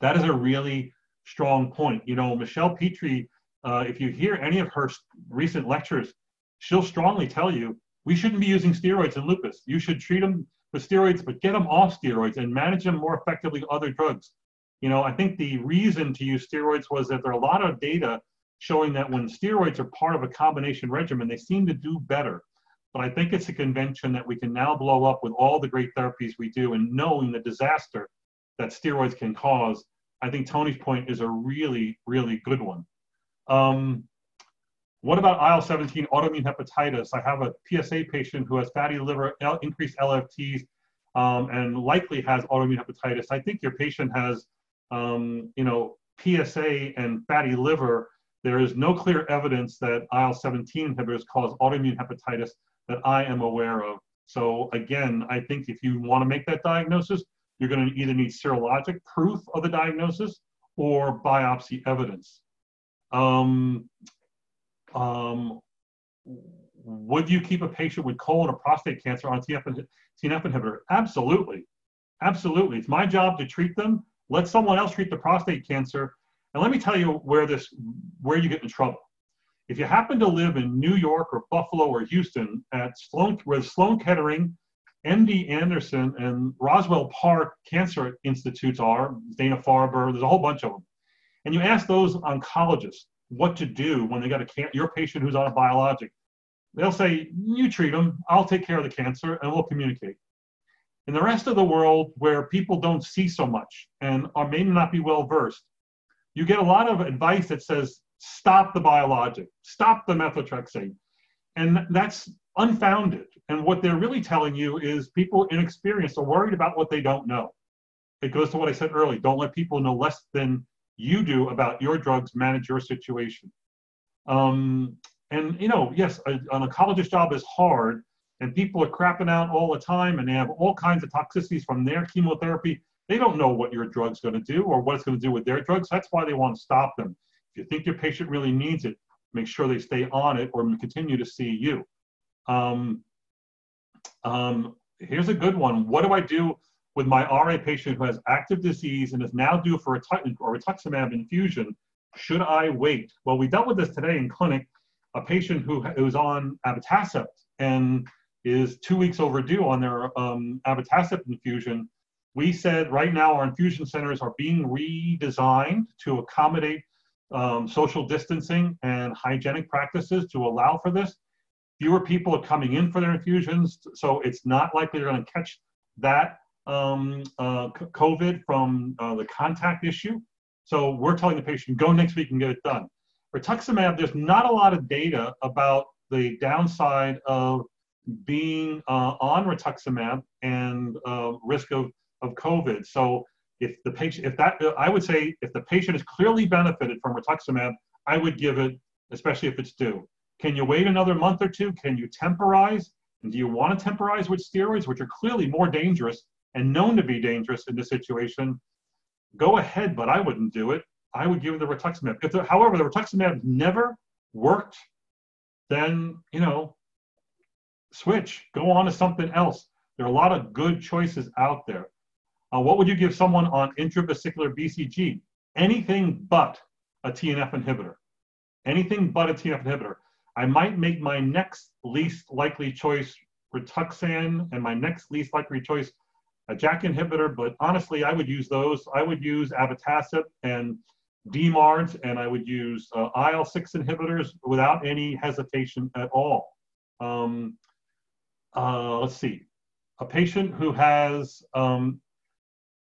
That is a really strong point. You know, Michelle Petri, uh, if you hear any of her recent lectures, she'll strongly tell you we shouldn't be using steroids in lupus. You should treat them with steroids, but get them off steroids and manage them more effectively with other drugs. You know, I think the reason to use steroids was that there are a lot of data showing that when steroids are part of a combination regimen, they seem to do better. But I think it's a convention that we can now blow up with all the great therapies we do and knowing the disaster that steroids can cause. I think Tony's point is a really, really good one. Um, What about IL-17 autoimmune hepatitis? I have a PSA patient who has fatty liver, increased LFTs, um, and likely has autoimmune hepatitis. I think your patient has, um, you know, PSA and fatty liver. There is no clear evidence that IL-17 inhibitors cause autoimmune hepatitis that I am aware of. So again, I think if you want to make that diagnosis, you're going to either need serologic proof of the diagnosis or biopsy evidence. Um, um, would you keep a patient with colon or prostate cancer on TNF, TNF inhibitor? Absolutely. Absolutely. It's my job to treat them. Let someone else treat the prostate cancer. And let me tell you where this where you get in trouble. If you happen to live in New York or Buffalo or Houston at Sloan, where Sloan Kettering, MD Anderson, and Roswell Park Cancer Institutes are, Dana Farber, there's a whole bunch of them. And you ask those oncologists what to do when they got a can- your patient who's on a biologic, they'll say, "You treat them. I'll take care of the cancer, and we'll communicate." In the rest of the world, where people don't see so much and are may not be well versed, you get a lot of advice that says, "Stop the biologic, stop the methotrexate," and that's unfounded. And what they're really telling you is people inexperienced are worried about what they don't know. It goes to what I said earlier: don't let people know less than you do about your drugs manage your situation. Um, and you know, yes, a, an oncologist job is hard, and people are crapping out all the time, and they have all kinds of toxicities from their chemotherapy. They don't know what your drug's going to do or what it's going to do with their drugs. That's why they want to stop them. If you think your patient really needs it, make sure they stay on it or continue to see you. Um, um, here's a good one. What do I do with my RA patient who has active disease and is now due for a or rituximab infusion, should I wait? Well, we dealt with this today in clinic, a patient who is on abatacept and is two weeks overdue on their um, abatacept infusion. We said right now our infusion centers are being redesigned to accommodate um, social distancing and hygienic practices to allow for this. Fewer people are coming in for their infusions, so it's not likely they're going to catch that um, uh, COVID from uh, the contact issue. So we're telling the patient, go next week and get it done. Rituximab, there's not a lot of data about the downside of being uh, on rituximab and uh, risk of, of COVID. So if the patient, if that, I would say if the patient is clearly benefited from rituximab, I would give it, especially if it's due. Can you wait another month or two? Can you temporize? And do you want to temporize with steroids, which are clearly more dangerous and known to be dangerous in this situation, go ahead, but I wouldn't do it. I would give the rituximab. If the, however, the rituximab never worked, then, you know, switch, go on to something else. There are a lot of good choices out there. Uh, what would you give someone on intravesicular BCG? Anything but a TNF inhibitor. Anything but a TNF inhibitor. I might make my next least likely choice Rituxan and my next least likely choice a JAK inhibitor, but honestly, I would use those. I would use abatacept and DMARDs, and I would use uh, IL-6 inhibitors without any hesitation at all. Um, uh, let's see, a patient who has um,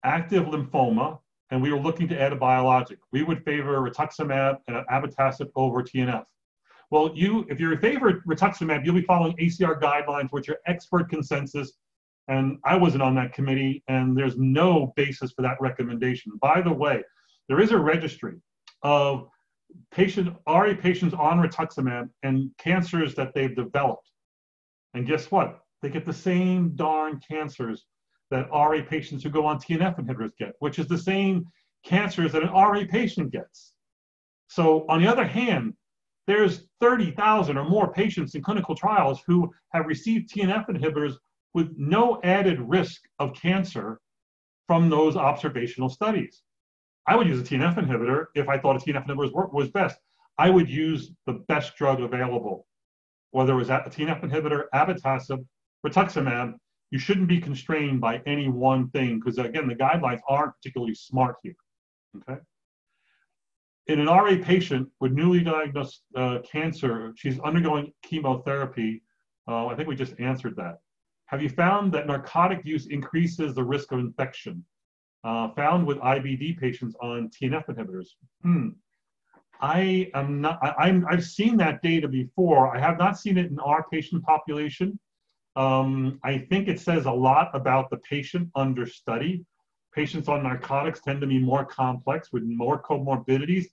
active lymphoma, and we were looking to add a biologic, we would favor rituximab and abatacept over TNF. Well, you, if you're in favor rituximab, you'll be following ACR guidelines, which are expert consensus and I wasn't on that committee, and there's no basis for that recommendation. By the way, there is a registry of patient RA patients on rituximab and cancers that they've developed. And guess what? They get the same darn cancers that RA patients who go on TNF inhibitors get, which is the same cancers that an RA patient gets. So on the other hand, there's 30,000 or more patients in clinical trials who have received TNF inhibitors with no added risk of cancer from those observational studies. I would use a TNF inhibitor if I thought a TNF inhibitor was, was best. I would use the best drug available, whether it was a TNF inhibitor, abatacept, rituximab. You shouldn't be constrained by any one thing because again, the guidelines aren't particularly smart here. Okay. In an RA patient with newly diagnosed uh, cancer, she's undergoing chemotherapy. Uh, I think we just answered that. Have you found that narcotic use increases the risk of infection? Uh, found with IBD patients on TNF inhibitors. Hmm. I am not, I, am I've seen that data before. I have not seen it in our patient population. Um, I think it says a lot about the patient under study. Patients on narcotics tend to be more complex with more comorbidities.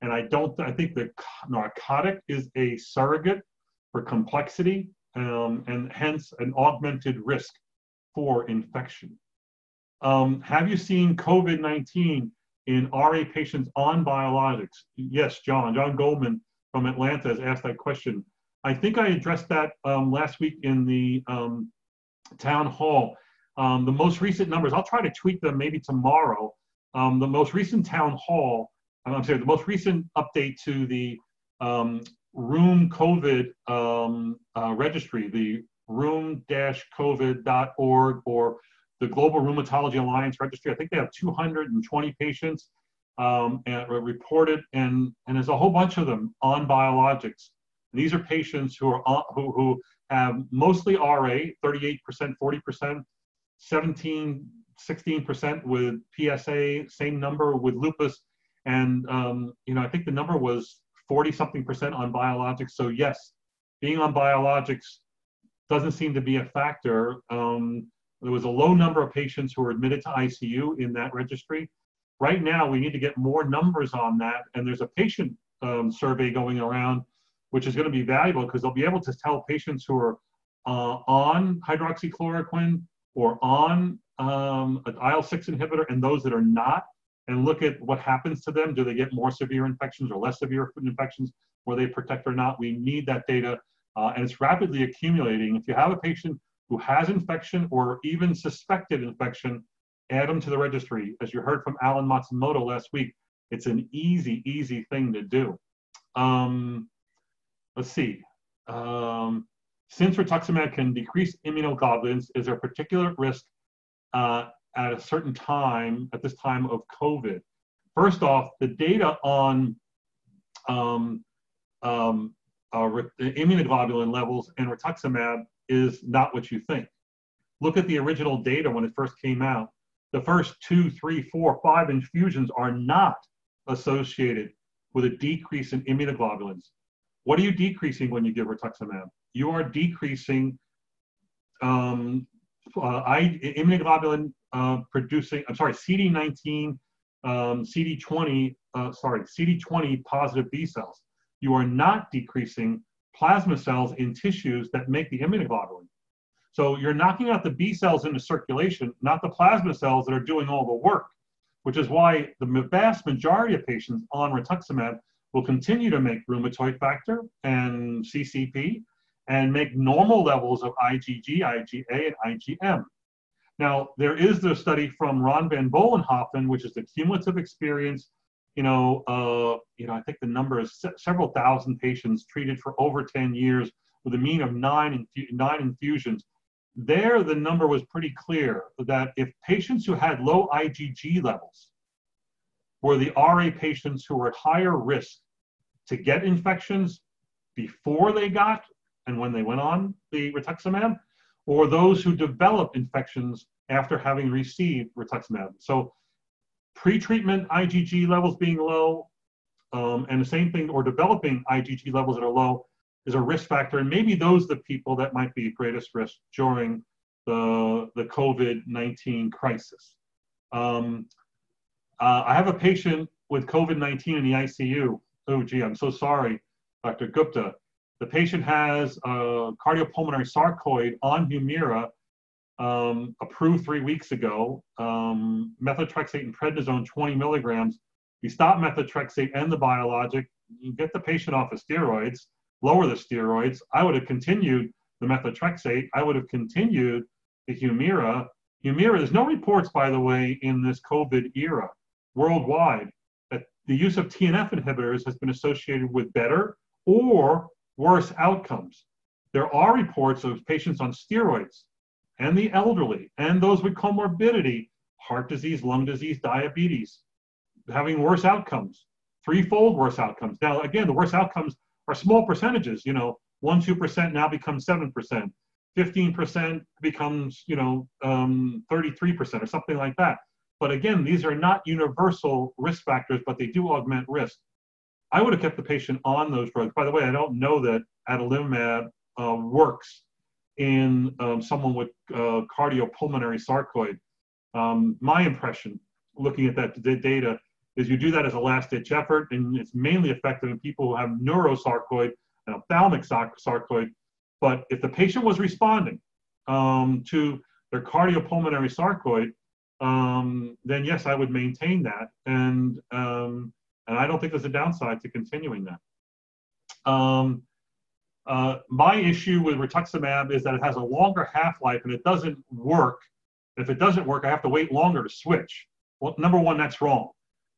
And I don't, I think the narcotic is a surrogate for complexity um, and hence an augmented risk for infection. Um, have you seen COVID 19 in RA patients on biologics? Yes, John. John Goldman from Atlanta has asked that question. I think I addressed that um, last week in the um, town hall. Um, the most recent numbers, I'll try to tweet them maybe tomorrow. Um, the most recent town hall, I'm sorry, the most recent update to the um, Rheum COVID um, uh, registry, the rheum-covid.org or the Global Rheumatology Alliance registry. I think they have 220 patients um, and, reported, and, and there's a whole bunch of them on biologics. These are patients who are who, who have mostly RA, 38%, 40%, 17, 16% with PSA, same number with lupus, and um, you know I think the number was 40 something percent on biologics. So yes, being on biologics doesn't seem to be a factor. Um, there was a low number of patients who were admitted to ICU in that registry. Right now, we need to get more numbers on that, and there's a patient um, survey going around, which is going to be valuable because they'll be able to tell patients who are uh, on hydroxychloroquine or on um, an IL-6 inhibitor and those that are not, and look at what happens to them. Do they get more severe infections or less severe infections? Were they protect or not? We need that data, uh, and it's rapidly accumulating. If you have a patient who has infection or even suspected infection, add them to the registry. As you heard from Alan Matsumoto last week, it's an easy, easy thing to do. Um, let's see. Um, since rituximab can decrease immunoglobulins, is there a particular risk uh, at a certain time, at this time of COVID. First off, the data on um, um, uh, immunoglobulin levels and rituximab is not what you think. Look at the original data when it first came out. The first two, three, four, five infusions are not associated with a decrease in immunoglobulins. What are you decreasing when you give rituximab? You are decreasing um, uh, immunoglobulin uh, producing, I'm sorry, CD19, um, CD20, uh, sorry, CD20 positive B cells. You are not decreasing plasma cells in tissues that make the immunoglobulin. So you're knocking out the B cells into circulation, not the plasma cells that are doing all the work, which is why the vast majority of patients on rituximab will continue to make rheumatoid factor and CCP and make normal levels of IgG, IgA, and IgM. Now, there is the study from Ron Van Vollenhoven, which is the cumulative experience. You know, uh, you know, I think the number is se several thousand patients treated for over 10 years with a mean of nine, infu nine infusions. There, the number was pretty clear that if patients who had low IgG levels were the RA patients who were at higher risk to get infections before they got and when they went on the rituximab, or those who developed infections after having received rituximab. So pre-treatment IgG levels being low, um, and the same thing, or developing IgG levels that are low is a risk factor. And maybe those are the people that might be greatest risk during the, the COVID-19 crisis. Um, uh, I have a patient with COVID-19 in the ICU. Oh, gee, I'm so sorry, Dr. Gupta. The patient has a cardiopulmonary sarcoid on Humira, um, approved three weeks ago, um, methotrexate and prednisone 20 milligrams. You stop methotrexate and the biologic, you get the patient off of steroids, lower the steroids. I would have continued the methotrexate. I would have continued the Humira. Humira, there's no reports, by the way, in this COVID era worldwide that the use of TNF inhibitors has been associated with better or worse outcomes. There are reports of patients on steroids and the elderly and those with comorbidity, heart disease, lung disease, diabetes, having worse outcomes, threefold worse outcomes. Now, again, the worst outcomes are small percentages, you know, 1 2% now becomes 7%, 15% becomes, you know, um, 33% or something like that. But again, these are not universal risk factors, but they do augment risk. I would have kept the patient on those drugs. By the way, I don't know that adalimumab uh, works in um, someone with uh, cardiopulmonary sarcoid. Um, my impression, looking at that data, is you do that as a last-ditch effort, and it's mainly effective in people who have neurosarcoid and ophthalmic sarcoid. But if the patient was responding um, to their cardiopulmonary sarcoid, um, then yes, I would maintain that, and um, and I don't think there's a downside to continuing that. Uh, my issue with rituximab is that it has a longer half-life and it doesn't work. If it doesn't work, I have to wait longer to switch. Well, number one, that's wrong.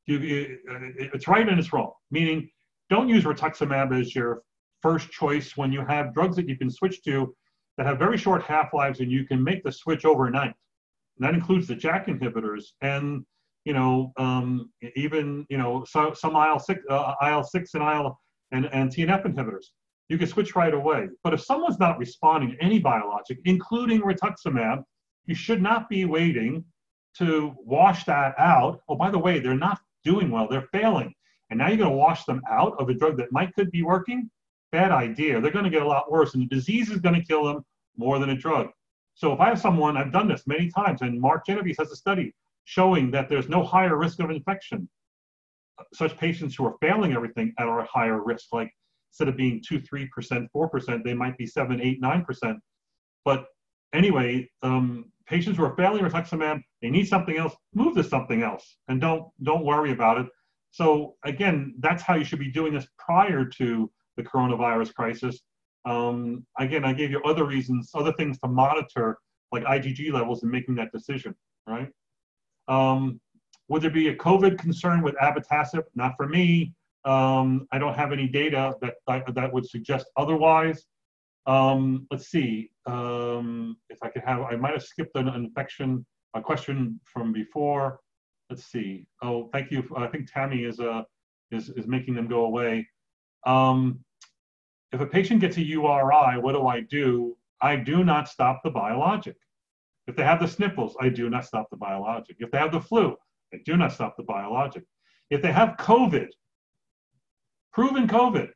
You, it, it's right and it's wrong. Meaning, don't use rituximab as your first choice when you have drugs that you can switch to that have very short half-lives and you can make the switch overnight. And that includes the JAK inhibitors and you know um, even you know so, some IL-6, uh, IL-6 and IL and, and TNF inhibitors you can switch right away. But if someone's not responding to any biologic, including rituximab, you should not be waiting to wash that out. Oh, by the way, they're not doing well, they're failing. And now you're going to wash them out of a drug that might could be working? Bad idea. They're going to get a lot worse, and the disease is going to kill them more than a drug. So if I have someone, I've done this many times, and Mark Genovese has a study showing that there's no higher risk of infection. Such patients who are failing everything are at a higher risk, like instead of being 2 3% 4% they might be 7 8 9% but anyway um, patients who are failing rituximab they need something else move to something else and don't don't worry about it. So again that's how you should be doing this prior to the coronavirus crisis. Um, again i gave you other reasons other things to monitor like igg levels in making that decision right? Um, would there be a covid concern with abatacept not for me um, I don't have any data that, that, that would suggest otherwise. Um, let's see um, if I could have, I might have skipped an infection, a question from before. Let's see. Oh, thank you. I think Tammy is, uh, is, is making them go away. Um, if a patient gets a URI, what do I do? I do not stop the biologic. If they have the sniffles, I do not stop the biologic. If they have the flu, I do not stop the biologic. If they have COVID, Proven COVID.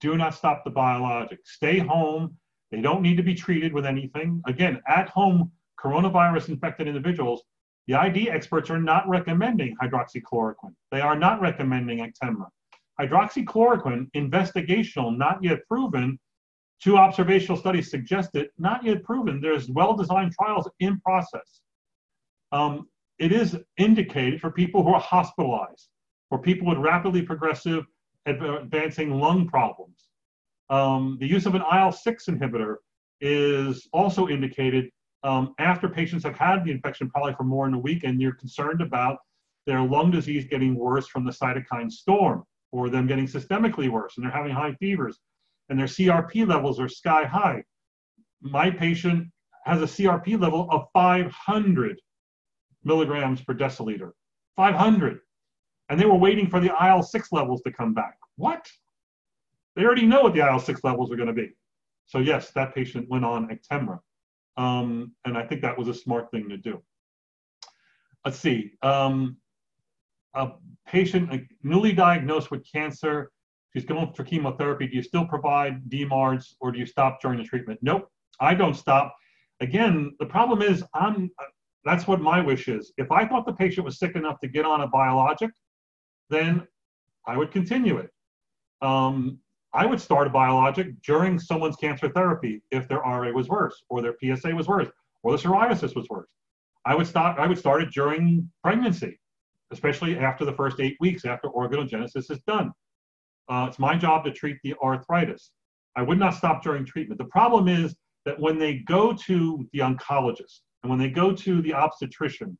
Do not stop the biologic. Stay home. They don't need to be treated with anything. Again, at home coronavirus infected individuals, the ID experts are not recommending hydroxychloroquine. They are not recommending Actemra. Hydroxychloroquine, investigational, not yet proven. Two observational studies suggested, not yet proven. There's well-designed trials in process. Um, it is indicated for people who are hospitalized, for people with rapidly progressive advancing lung problems. Um, the use of an IL-6 inhibitor is also indicated um, after patients have had the infection probably for more than a week and you're concerned about their lung disease getting worse from the cytokine storm or them getting systemically worse and they're having high fevers and their CRP levels are sky high. My patient has a CRP level of 500 milligrams per deciliter. 500 and they were waiting for the IL-6 levels to come back. What? They already know what the IL-6 levels are going to be. So yes, that patient went on Actemra. Um, and I think that was a smart thing to do. Let's see. Um, a patient newly diagnosed with cancer, she's going for chemotherapy. Do you still provide DMARDs or do you stop during the treatment? Nope, I don't stop. Again, the problem is I'm. That's what my wish is. If I thought the patient was sick enough to get on a biologic, then I would continue it. Um, I would start a biologic during someone's cancer therapy if their RA was worse, or their PSA was worse, or the psoriasis was worse. I would start. I would start it during pregnancy, especially after the first eight weeks after organogenesis is done. Uh, it's my job to treat the arthritis. I would not stop during treatment. The problem is that when they go to the oncologist and when they go to the obstetrician,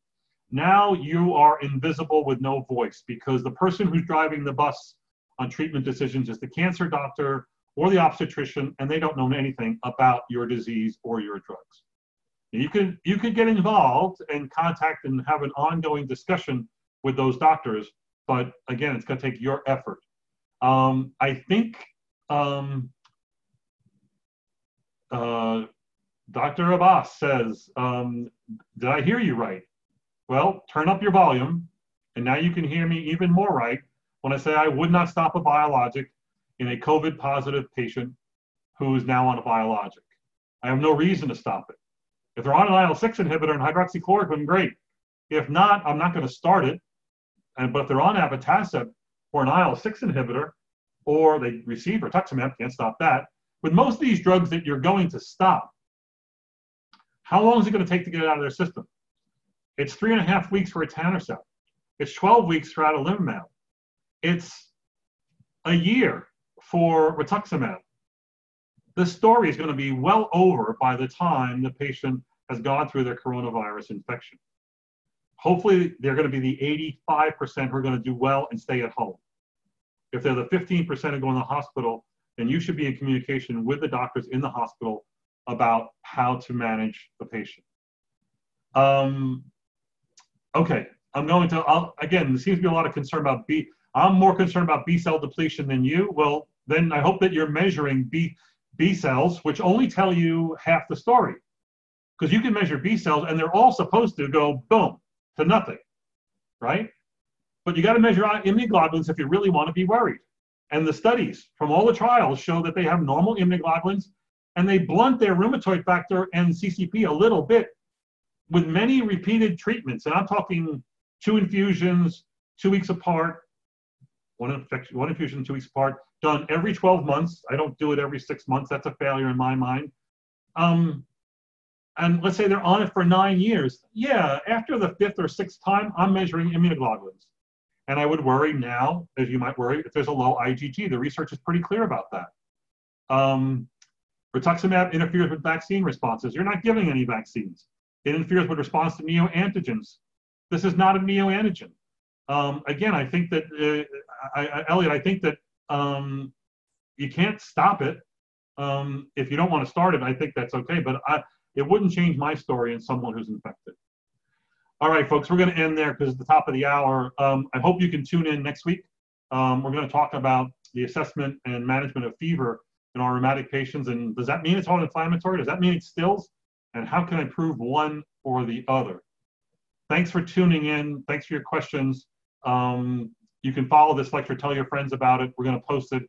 now you are invisible with no voice because the person who's driving the bus on treatment decisions is the cancer doctor or the obstetrician, and they don't know anything about your disease or your drugs. You can you could get involved and contact and have an ongoing discussion with those doctors, but again, it's going to take your effort. Um, I think um, uh, Dr. Abbas says, um, "Did I hear you right?" Well, turn up your volume, and now you can hear me even more right. when I say I would not stop a biologic in a COVID positive patient who is now on a biologic. I have no reason to stop it. If they're on an IL-6 inhibitor and hydroxychloroquine, great. If not, I'm not going to start it. And but if they're on abatacept or an IL-6 inhibitor, or they receive rituximab, can't stop that. With most of these drugs that you're going to stop, how long is it going to take to get it out of their system? It's three and a half weeks for etanercept. It's 12 weeks for adalimumab. It's a year for rituximab. The story is going to be well over by the time the patient has gone through their coronavirus infection. Hopefully, they're going to be the 85% who are going to do well and stay at home. If they're the 15% who go in the hospital, then you should be in communication with the doctors in the hospital about how to manage the patient. Um, okay, I'm going to, I'll, again, there seems to be a lot of concern about B. I'm more concerned about B cell depletion than you. Well, then I hope that you're measuring B, B cells, which only tell you half the story. Because you can measure B cells and they're all supposed to go boom to nothing, right? But you got to measure immunoglobulins if you really want to be worried. And the studies from all the trials show that they have normal immunoglobulins and they blunt their rheumatoid factor and CCP a little bit with many repeated treatments. And I'm talking two infusions, two weeks apart, one, infection, one infusion, two weeks apart, done every 12 months. I don't do it every six months. That's a failure in my mind. Um, and let's say they're on it for nine years. Yeah, after the fifth or sixth time, I'm measuring immunoglobulins. And I would worry now, as you might worry, if there's a low IgG. The research is pretty clear about that. Um, rituximab interferes with vaccine responses. You're not giving any vaccines. It interferes with response to neoantigens. This is not a neoantigen. Um, again, I think that, uh, I, I, Elliot, I think that um, you can't stop it. Um, if you don't want to start it, I think that's okay. But I, it wouldn't change my story in someone who's infected. All right, folks, we're going to end there because it's the top of the hour. Um, I hope you can tune in next week. Um, we're going to talk about the assessment and management of fever in our rheumatic patients. And does that mean it's all inflammatory? Does that mean it Still's? And how can I prove one or the other? Thanks for tuning in. Thanks for your questions. Um, you can follow this lecture, tell your friends about it. We're going to post it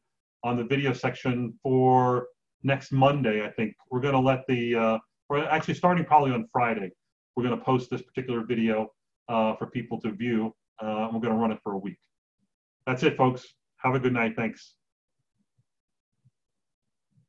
on the video section for next Monday, I think. We're going to let the, uh, we're actually starting probably on Friday we're going to post this particular video uh, for people to view. Uh, we're going to run it for a week. That's it, folks. Have a good night. Thanks.